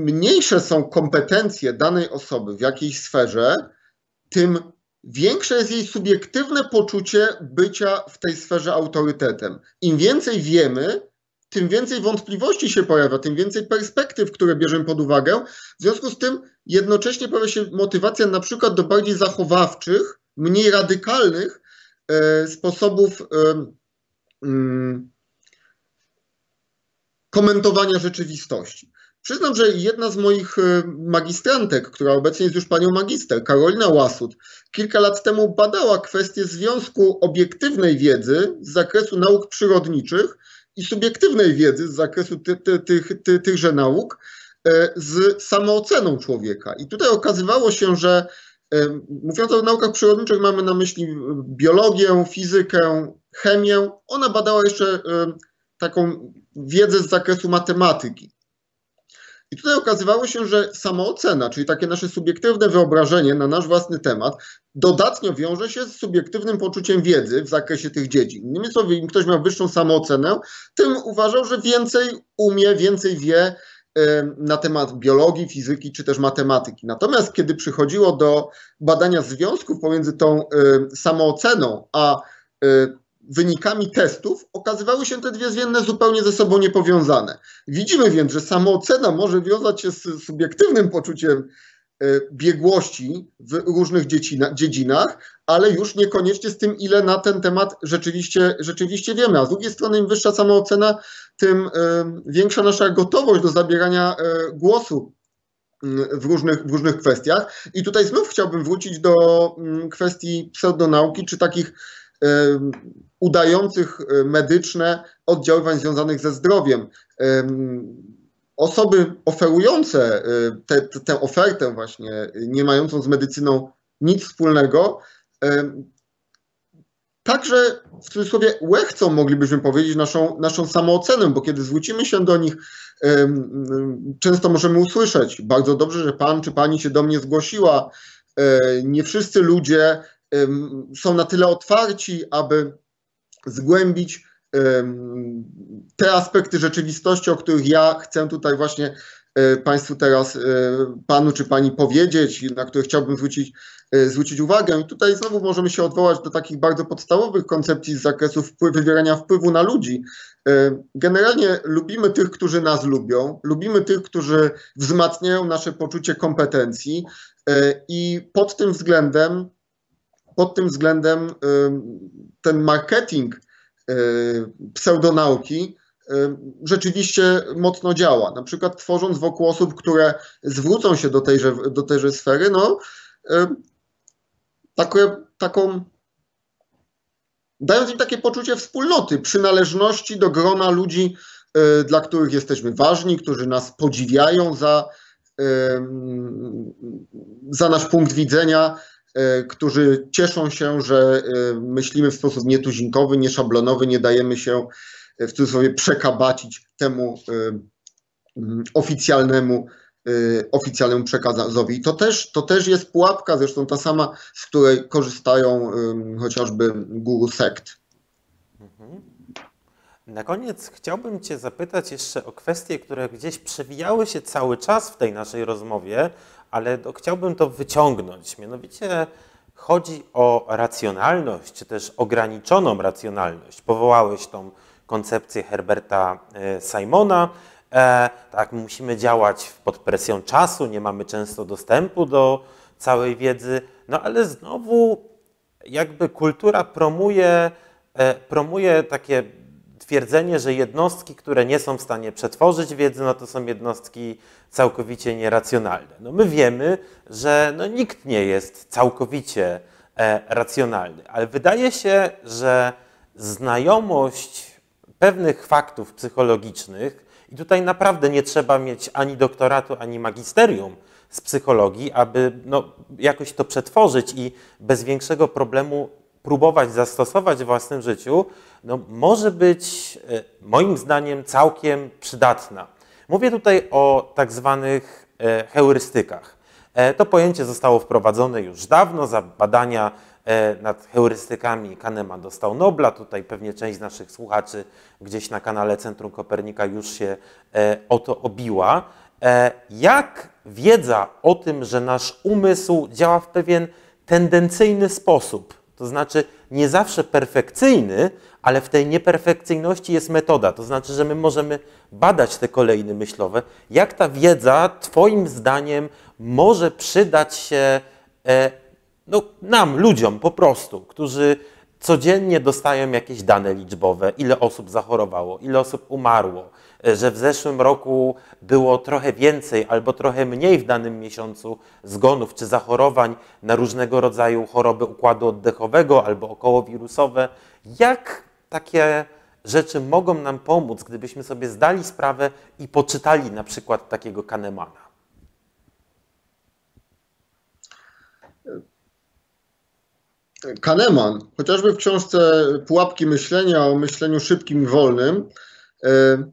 S2: mniejsze są kompetencje danej osoby w jakiejś sferze, tym większe jest jej subiektywne poczucie bycia w tej sferze autorytetem. Im więcej wiemy, tym więcej wątpliwości się pojawia, tym więcej perspektyw, które bierzemy pod uwagę. W związku z tym jednocześnie pojawia się motywacja na przykład do bardziej zachowawczych, mniej radykalnych e, sposobów e, mm, komentowania rzeczywistości. Przyznam, że jedna z moich e, magistrantek, która obecnie jest już panią magister, Karolina Łasut, kilka lat temu badała kwestię związku obiektywnej wiedzy z zakresu nauk przyrodniczych i subiektywnej wiedzy z zakresu ty, ty, ty, ty, tychże nauk e, z samooceną człowieka. I tutaj okazywało się, że e, mówiąc o naukach przyrodniczych, mamy na myśli biologię, fizykę, chemię. Ona badała jeszcze taką wiedzę z zakresu matematyki. I tutaj okazywało się, że samoocena, czyli takie nasze subiektywne wyobrażenie na nasz własny temat, dodatnio wiąże się z subiektywnym poczuciem wiedzy w zakresie tych dziedzin. Innymi słowy, im ktoś miał wyższą samoocenę, tym uważał, że więcej umie, więcej wie na temat biologii, fizyki czy też matematyki. Natomiast kiedy przychodziło do badania związków pomiędzy tą samooceną a wynikami testów okazywały się te dwie zmienne zupełnie ze sobą niepowiązane. Widzimy więc, że samoocena może wiązać się z subiektywnym poczuciem e, biegłości w różnych dziedzinach, ale już niekoniecznie z tym, ile na ten temat rzeczywiście, rzeczywiście wiemy. A z drugiej strony, im wyższa samoocena, tym e, większa nasza gotowość do zabierania e, głosu w różnych, w różnych kwestiach. I tutaj znów chciałbym wrócić do kwestii pseudonauki, czy takich udających e, medyczne oddziaływań związanych ze zdrowiem. Osoby oferujące e, tę ofertę właśnie, nie mającą z medycyną nic wspólnego, także w cudzysłowie łechcą, moglibyśmy powiedzieć, naszą, naszą samoocenę, bo kiedy zwrócimy się do nich, często możemy usłyszeć, bardzo dobrze, że pan czy pani się do mnie zgłosiła, e, nie wszyscy ludzie są na tyle otwarci, aby zgłębić te aspekty rzeczywistości, o których ja chcę tutaj właśnie e, Państwu teraz, e, Panu czy Pani powiedzieć, na które chciałbym zwrócić, e, zwrócić uwagę. I tutaj znowu możemy się odwołać do takich bardzo podstawowych koncepcji z zakresu wpływ, wywierania wpływu na ludzi. Generalnie lubimy tych, którzy nas lubią, lubimy tych, którzy wzmacniają nasze poczucie kompetencji i pod tym względem pod tym względem ten marketing y, pseudonauki rzeczywiście mocno działa. Na przykład tworząc wokół osób, które zwrócą się do tejże, do tejże sfery, no, takie, taką, dając im takie poczucie wspólnoty, przynależności do grona ludzi, y, dla których jesteśmy ważni, którzy nas podziwiają za, za nasz punkt widzenia, którzy cieszą się, że e, myślimy w sposób nietuzinkowy, nieszablonowy, nie dajemy się e, w cudzysłowie przekabacić temu oficjalnemu, oficjalnemu przekazowi. I to też, to też jest pułapka, zresztą ta sama, z której korzystają chociażby guru sekt. Mhm.
S1: Na koniec chciałbym Cię zapytać jeszcze o kwestie, które gdzieś przewijały się cały czas w tej naszej rozmowie, ale to chciałbym to wyciągnąć. Mianowicie chodzi o racjonalność, czy też ograniczoną racjonalność. Powołałeś tą koncepcję Herberta e, Simona. E, tak, musimy działać pod presją czasu, nie mamy często dostępu do całej wiedzy, no ale znowu jakby kultura promuje, e, promuje takie twierdzenie, że jednostki, które nie są w stanie przetworzyć wiedzy, no to są jednostki całkowicie nieracjonalne. No my wiemy, że no nikt nie jest całkowicie e, racjonalny, ale wydaje się, że znajomość pewnych faktów psychologicznych, i tutaj naprawdę nie trzeba mieć ani doktoratu, ani magisterium z psychologii, aby no, jakoś to przetworzyć i bez większego problemu próbować zastosować w własnym życiu, no, może być e, moim zdaniem całkiem przydatna. Mówię tutaj o tak zwanych e, heurystykach. E, to pojęcie zostało wprowadzone już dawno za badania nad heurystykami Kahneman dostał Nobla. Tutaj pewnie część z naszych słuchaczy gdzieś na kanale Centrum Kopernika już się o to obiła. Jak wiedza o tym, że nasz umysł działa w pewien tendencyjny sposób, to znaczy nie zawsze perfekcyjny, ale w tej nieperfekcyjności jest metoda. To znaczy, że my możemy badać te kolejny myślowe. Jak ta wiedza, Twoim zdaniem, może przydać się e, no, nam, ludziom po prostu, którzy codziennie dostają jakieś dane liczbowe, ile osób zachorowało, ile osób umarło, że w zeszłym roku było trochę więcej albo trochę mniej w danym miesiącu zgonów czy zachorowań na różnego rodzaju choroby układu oddechowego albo okołowirusowe. Jak takie rzeczy mogą nam pomóc, gdybyśmy sobie zdali sprawę i poczytali na przykład takiego Kahnemana?
S2: Kahneman, chociażby w książce Pułapki myślenia o myśleniu szybkim i wolnym, yy,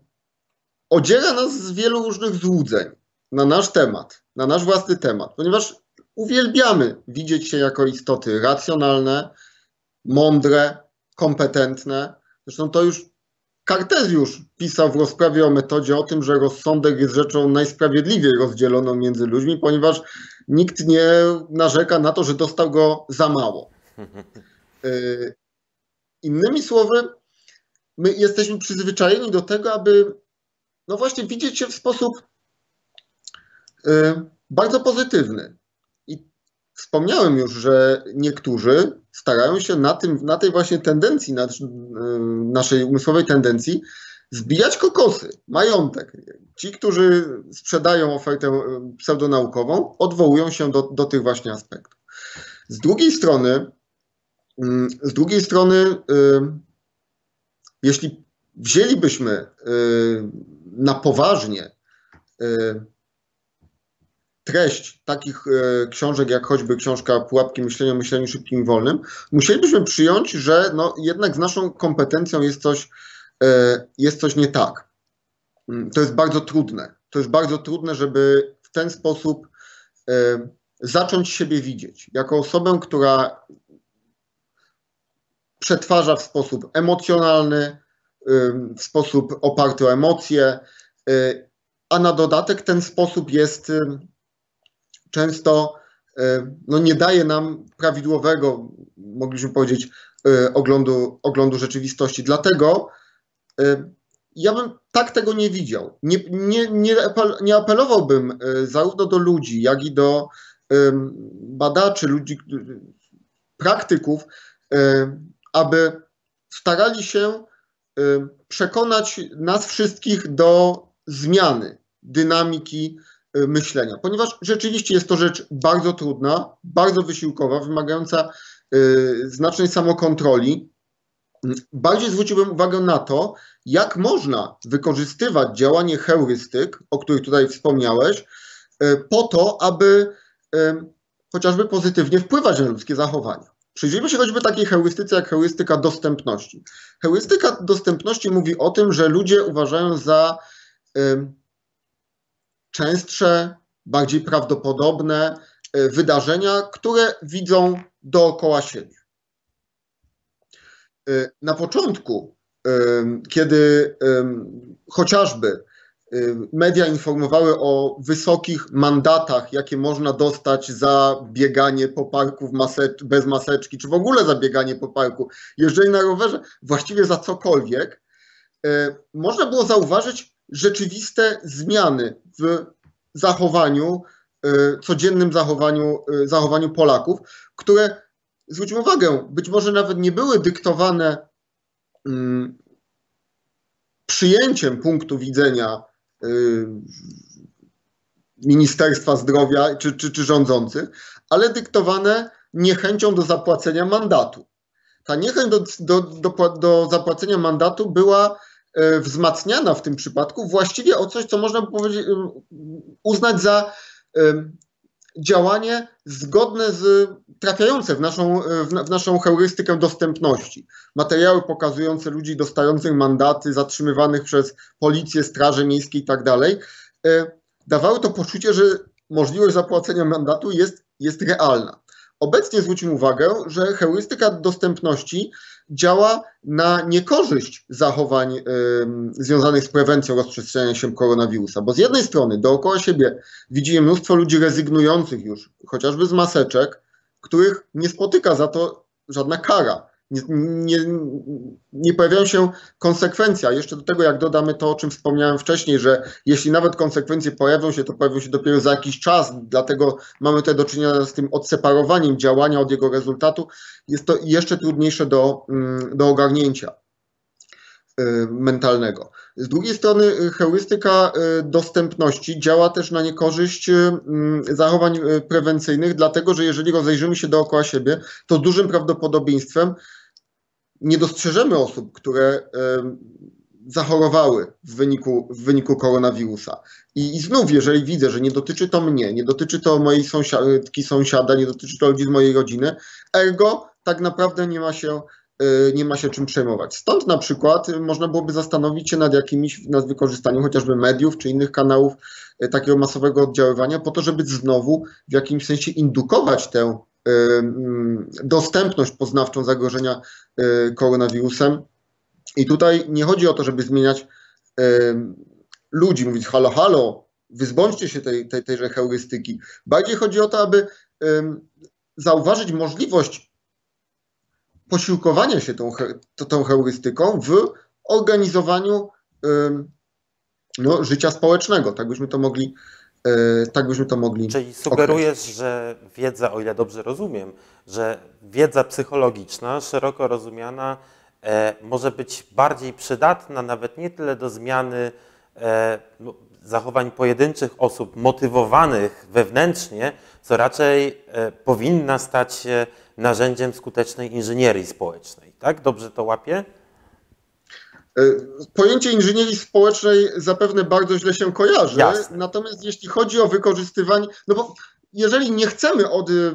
S2: odziera nas z wielu różnych złudzeń na nasz temat, na nasz własny temat, ponieważ uwielbiamy widzieć się jako istoty racjonalne, mądre, kompetentne. Zresztą to już Kartezjusz pisał w rozprawie o metodzie o tym, że rozsądek jest rzeczą najsprawiedliwiej rozdzieloną między ludźmi, ponieważ nikt nie narzeka na to, że dostał go za mało. *laughs* Y, innymi słowy, my jesteśmy przyzwyczajeni do tego, aby no właśnie widzieć się w sposób y, bardzo pozytywny. I wspomniałem już, że niektórzy starają się na, tym, na tej właśnie tendencji, na y, naszej umysłowej tendencji, zbijać kokosy, majątek. Ci, którzy sprzedają ofertę pseudonaukową, odwołują się do, do tych właśnie aspektów. Z drugiej strony, Mm, z drugiej strony, y, jeśli wzięlibyśmy y, na poważnie y, treść takich książek, jak choćby książka Pułapki myślenia o myśleniu szybkim i wolnym, musielibyśmy przyjąć, że no, jednak z naszą kompetencją jest coś, jest coś nie tak. Mm, to jest bardzo trudne. To jest bardzo trudne, żeby w ten sposób zacząć siebie widzieć. Jako osobę, która przetwarza w sposób emocjonalny, w sposób oparty o emocje, y, a na dodatek ten sposób jest często, no nie daje nam prawidłowego, mogliśmy powiedzieć, y, oglądu, oglądu rzeczywistości. Dlatego ja bym tak tego nie widział. Nie, nie, nie, nie apelowałbym y, zarówno do ludzi, jak i do badaczy, ludzi, praktyków, aby starali się y, przekonać nas wszystkich do zmiany dynamiki y, myślenia, ponieważ rzeczywiście jest to rzecz bardzo trudna, bardzo wysiłkowa, wymagająca y, znacznej samokontroli. Bardziej zwróciłbym uwagę na to, jak można wykorzystywać działanie heurystyk, o których tutaj wspomniałeś, po to, aby chociażby pozytywnie wpływać na ludzkie zachowania. Przyjrzyjmy się choćby takiej heurystyce jak heurystyka dostępności. Heurystyka dostępności mówi o tym, że ludzie uważają za y, częstsze, bardziej prawdopodobne y, wydarzenia, które widzą dookoła siebie. Y, na początku, kiedy chociażby media informowały o wysokich mandatach, jakie można dostać za bieganie po parku masecz bez maseczki, czy w ogóle za bieganie po parku, jeżdżenie na rowerze, właściwie za cokolwiek, y, można było zauważyć rzeczywiste zmiany w zachowaniu, y, codziennym zachowaniu, zachowaniu Polaków, które, zwróćmy uwagę, być może nawet nie były dyktowane mm, przyjęciem punktu widzenia Y, Ministerstwa Zdrowia czy, czy, czy rządzących, ale dyktowane niechęcią do zapłacenia mandatu. Ta niechęć do, do, do, do zapłacenia mandatu była y, wzmacniana w tym przypadku właściwie o coś, co można powiedzieć, y, uznać za działanie zgodne z trafiające w naszą, w, naszą heurystykę dostępności. Materiały pokazujące ludzi dostających mandaty, zatrzymywanych przez policję, straże miejskie i tak dalej, e, dawały to poczucie, że możliwość zapłacenia mandatu jest, jest realna. Obecnie zwróćmy uwagę, że heurystyka dostępności działa na niekorzyść zachowań y, związanych z prewencją rozprzestrzeniania się koronawirusa, bo z jednej strony dookoła siebie widzimy mnóstwo ludzi rezygnujących już chociażby z maseczek, których nie spotyka za to żadna kara. Nie, nie, nie pojawiają się konsekwencje. A jeszcze do tego, jak dodamy to, o czym wspomniałem wcześniej, że jeśli nawet konsekwencje pojawią się, to pojawią się dopiero za jakiś czas, dlatego mamy tutaj do czynienia z tym odseparowaniem działania od jego rezultatu, jest to jeszcze trudniejsze do, mm, do ogarnięcia. Y, mentalnego. Z drugiej strony y, heurystyka y, dostępności działa też na niekorzyść mm, zachowań prewencyjnych, dlatego że jeżeli rozejrzymy się dookoła siebie, to z dużym prawdopodobieństwem nie dostrzeżemy osób, które zachorowały w wyniku, w wyniku koronawirusa. I, I znów, jeżeli widzę, że nie dotyczy to mnie, nie dotyczy to mojej sąsiadki, sąsiada, nie dotyczy to ludzi z mojej rodziny, ergo tak naprawdę nie ma się nie ma się czym przejmować. Stąd na przykład można byłoby zastanowić się nad jakimiś, nad wykorzystaniem chociażby mediów czy innych kanałów y, takiego masowego oddziaływania po to, żeby znowu w jakimś sensie indukować tę y, mm, dostępność poznawczą zagrożenia koronawirusem. I tutaj nie chodzi o to, żeby zmieniać ludzi, mówić halo, halo, wyzbądźcie się tej, tej, tejże heurystyki. Bardziej chodzi o to, aby zauważyć możliwość posiłkowania się tą, tą heurystyką w organizowaniu no, życia społecznego. Tak byśmy to mogli. E, tak byśmy to mogli.
S1: Czyli sugerujesz, określić. że wiedza, o ile dobrze rozumiem, że wiedza psychologiczna, szeroko rozumiana, e, może być bardziej przydatna, nawet nie tyle do zmiany e, no, zachowań pojedynczych osób motywowanych wewnętrznie, co raczej e, powinna stać się narzędziem skutecznej inżynierii społecznej. Tak? Dobrze to łapie?
S2: E, pojęcie inżynierii społecznej zapewne bardzo źle się kojarzy,
S1: Jasne.
S2: natomiast jeśli chodzi o wykorzystywanie, no bo jeżeli nie chcemy od y,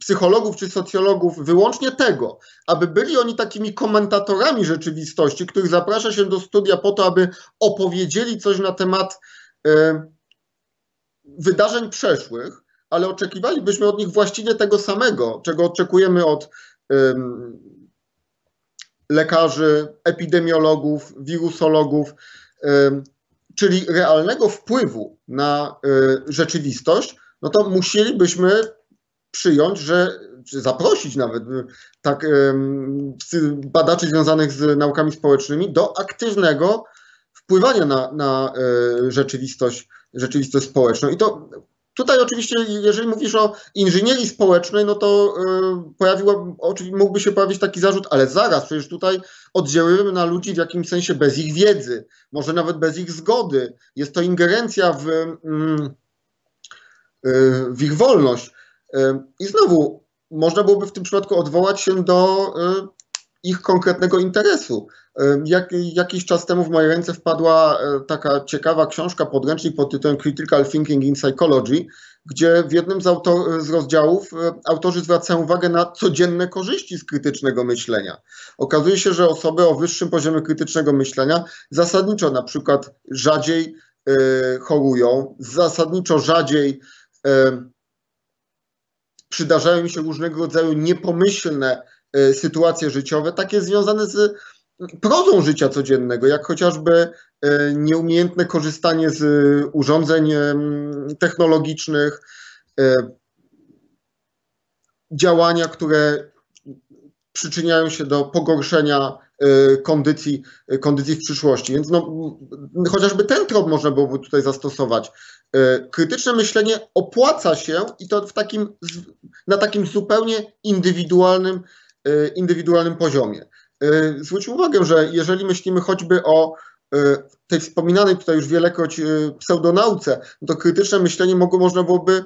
S2: psychologów czy socjologów wyłącznie tego, aby byli oni takimi komentatorami rzeczywistości, których zaprasza się do studia po to, aby opowiedzieli coś na temat y, wydarzeń przeszłych, ale oczekiwalibyśmy od nich właściwie tego samego, czego oczekujemy od um, lekarzy, epidemiologów, wirusologów, um, czyli realnego wpływu na um, rzeczywistość, no to musielibyśmy przyjąć, że czy zaprosić nawet tak badaczy związanych z naukami społecznymi do aktywnego wpływania na, na e, rzeczywistość, rzeczywistość społeczną. I to Tutaj oczywiście, jeżeli mówisz o inżynierii społecznej, no to pojawiło, oczywiście mógłby się pojawić taki zarzut, ale zaraz, przecież tutaj oddziałujemy na ludzi w jakimś sensie bez ich wiedzy, może nawet bez ich zgody. Jest to ingerencja w, yy, w ich wolność. Yy, I znowu, można byłoby w tym przypadku odwołać się do y, ich konkretnego interesu. Jak, jakiś czas temu w moje ręce wpadła e, taka ciekawa książka, podręcznik pod tytułem Critical Thinking in Psychology, gdzie w jednym z, z rozdziałów e, autorzy zwracają uwagę na codzienne korzyści z krytycznego myślenia. Okazuje się, że osoby o wyższym poziomie krytycznego myślenia zasadniczo na przykład rzadziej y, chorują, zasadniczo rzadziej y, przydarzają mi się różnego rodzaju niepomyślne y, sytuacje życiowe, takie związane z prozą życia codziennego, jak chociażby e, nieumiejętne korzystanie z urządzeń technologicznych, e, działania, które przyczyniają się do pogorszenia e, kondycji, kondycji w przyszłości. Więc no, chociażby ten trop można byłoby tutaj zastosować. Krytyczne myślenie opłaca się i to w takim, na takim zupełnie indywidualnym, indywidualnym poziomie. Y, zwróć uwagę, że jeżeli myślimy choćby o y, tej wspominanej tutaj już wielekroć y, pseudonauce, to krytyczne myślenie mogło, można byłoby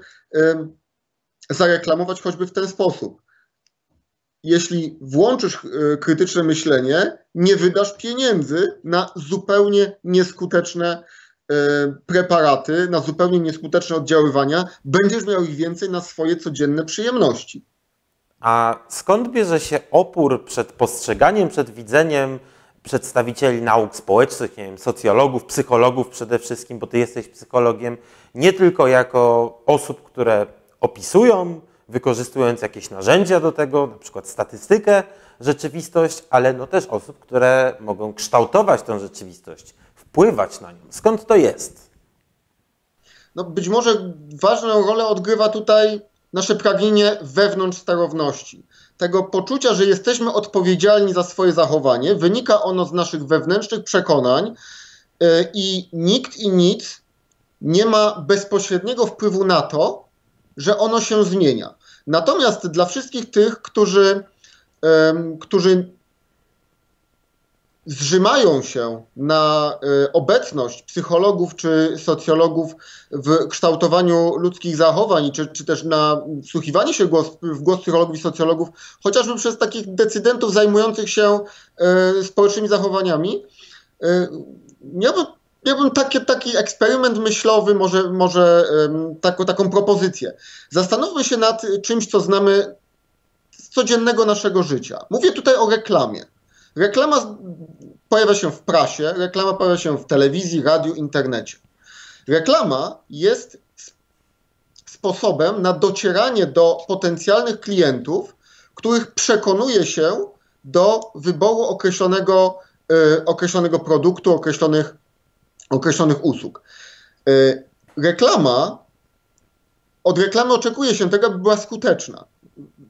S2: zareklamować choćby w ten sposób. Jeśli włączysz krytyczne myślenie, nie wydasz pieniędzy na zupełnie nieskuteczne preparaty, na zupełnie nieskuteczne oddziaływania, będziesz miał ich więcej na swoje codzienne przyjemności.
S1: A skąd bierze się opór przed postrzeganiem, przed widzeniem przedstawicieli nauk społecznych, nie wiem, socjologów, psychologów przede wszystkim, bo ty jesteś psychologiem, nie tylko jako osób, które opisują, wykorzystując jakieś narzędzia do tego, na przykład statystykę, rzeczywistość, ale no też osób, które mogą kształtować tę rzeczywistość, wpływać na nią. Skąd to jest?
S2: No być może ważną rolę odgrywa tutaj nasze pragnienie wewnątrz sterowności. tego poczucia, że jesteśmy odpowiedzialni za swoje zachowanie, wynika ono z naszych wewnętrznych przekonań e, i nikt i nic nie ma bezpośredniego wpływu na to, że ono się zmienia. Natomiast dla wszystkich tych, którzy, którzy zrzymają się na e, obecność psychologów czy socjologów w kształtowaniu ludzkich zachowań, czy, czy też na wsłuchiwanie się głos, w głos psychologów i socjologów, chociażby przez takich decydentów zajmujących się e, społecznymi zachowaniami, miałbym, miałbym taki, taki eksperyment myślowy, może, może taką, taką propozycję. Zastanówmy się nad czymś, co znamy z codziennego naszego życia. Mówię tutaj o reklamie. Reklama pojawia się w prasie, reklama pojawia się w telewizji, radiu, internecie. Reklama jest sposobem na docieranie do potencjalnych klientów, których przekonuje się do wyboru określonego, y, określonego produktu, określonych, określonych usług. Y, reklama, od reklamy oczekuje się tego, aby była skuteczna.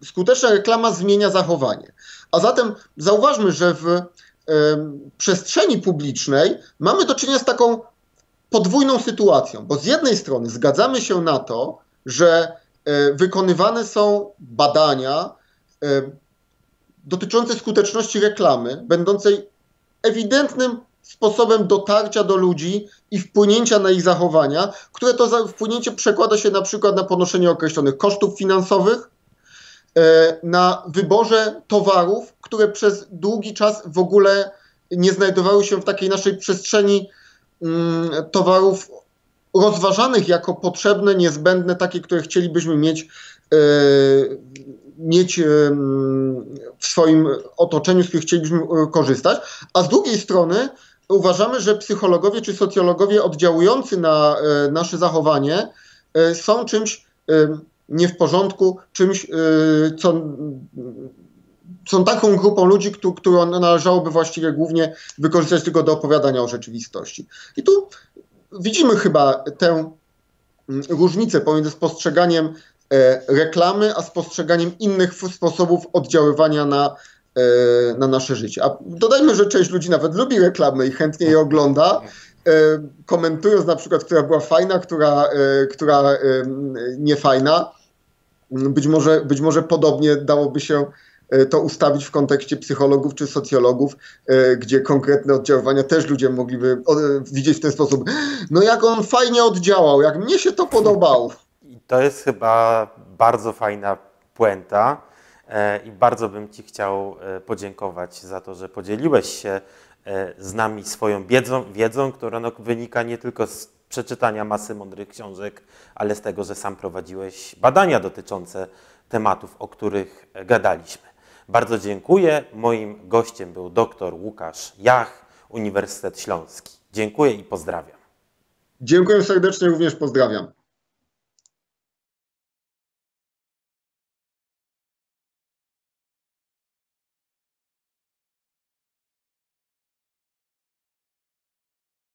S2: Skuteczna reklama zmienia zachowanie. A zatem zauważmy, że w przestrzeni publicznej mamy do czynienia z taką podwójną sytuacją, bo z jednej strony zgadzamy się na to, że y, wykonywane są badania y, dotyczące skuteczności reklamy, będącej ewidentnym sposobem dotarcia do ludzi i wpłynięcia na ich zachowania, które to wpłynięcie przekłada się na przykład na ponoszenie określonych kosztów finansowych, E, na wyborze towarów, które przez długi czas w ogóle nie znajdowały się w takiej naszej przestrzeni mm, towarów rozważanych jako potrzebne, niezbędne, takie, które chcielibyśmy mieć, e, mieć e, w swoim otoczeniu, z których chcielibyśmy korzystać. A z drugiej strony uważamy, że psychologowie czy socjologowie oddziałujący na nasze zachowanie są czymś nie w porządku, czymś, y, co są taką grupą ludzi, którą należałoby właściwie głównie wykorzystać tylko do opowiadania o rzeczywistości. I tu widzimy chyba tę mm, różnicę pomiędzy spostrzeganiem e, reklamy, a spostrzeganiem innych sposobów oddziaływania na, e, na nasze życie. A dodajmy, że część ludzi nawet lubi reklamy i chętnie je ogląda, e, komentując na przykład, która była fajna, która, która nie fajna. Być może, być może podobnie dałoby się e, to ustawić w kontekście psychologów czy socjologów, e, gdzie konkretne oddziaływania też ludzie mogliby widzieć w ten sposób. No jak on fajnie oddziałał, jak mnie się to podobało.
S1: I to jest chyba bardzo fajna puenta e, i bardzo bym Ci chciał podziękować za to, że podzieliłeś się z nami swoją wiedzą, wiedzą która no wynika nie tylko z przeczytania masy mądrych książek, ale z tego, że sam prowadziłeś badania dotyczące tematów, o których gadaliśmy. Bardzo dziękuję. Moim gościem był dr Łukasz Jach, Uniwersytet Śląski. Dziękuję i pozdrawiam.
S2: Dziękuję serdecznie, również pozdrawiam.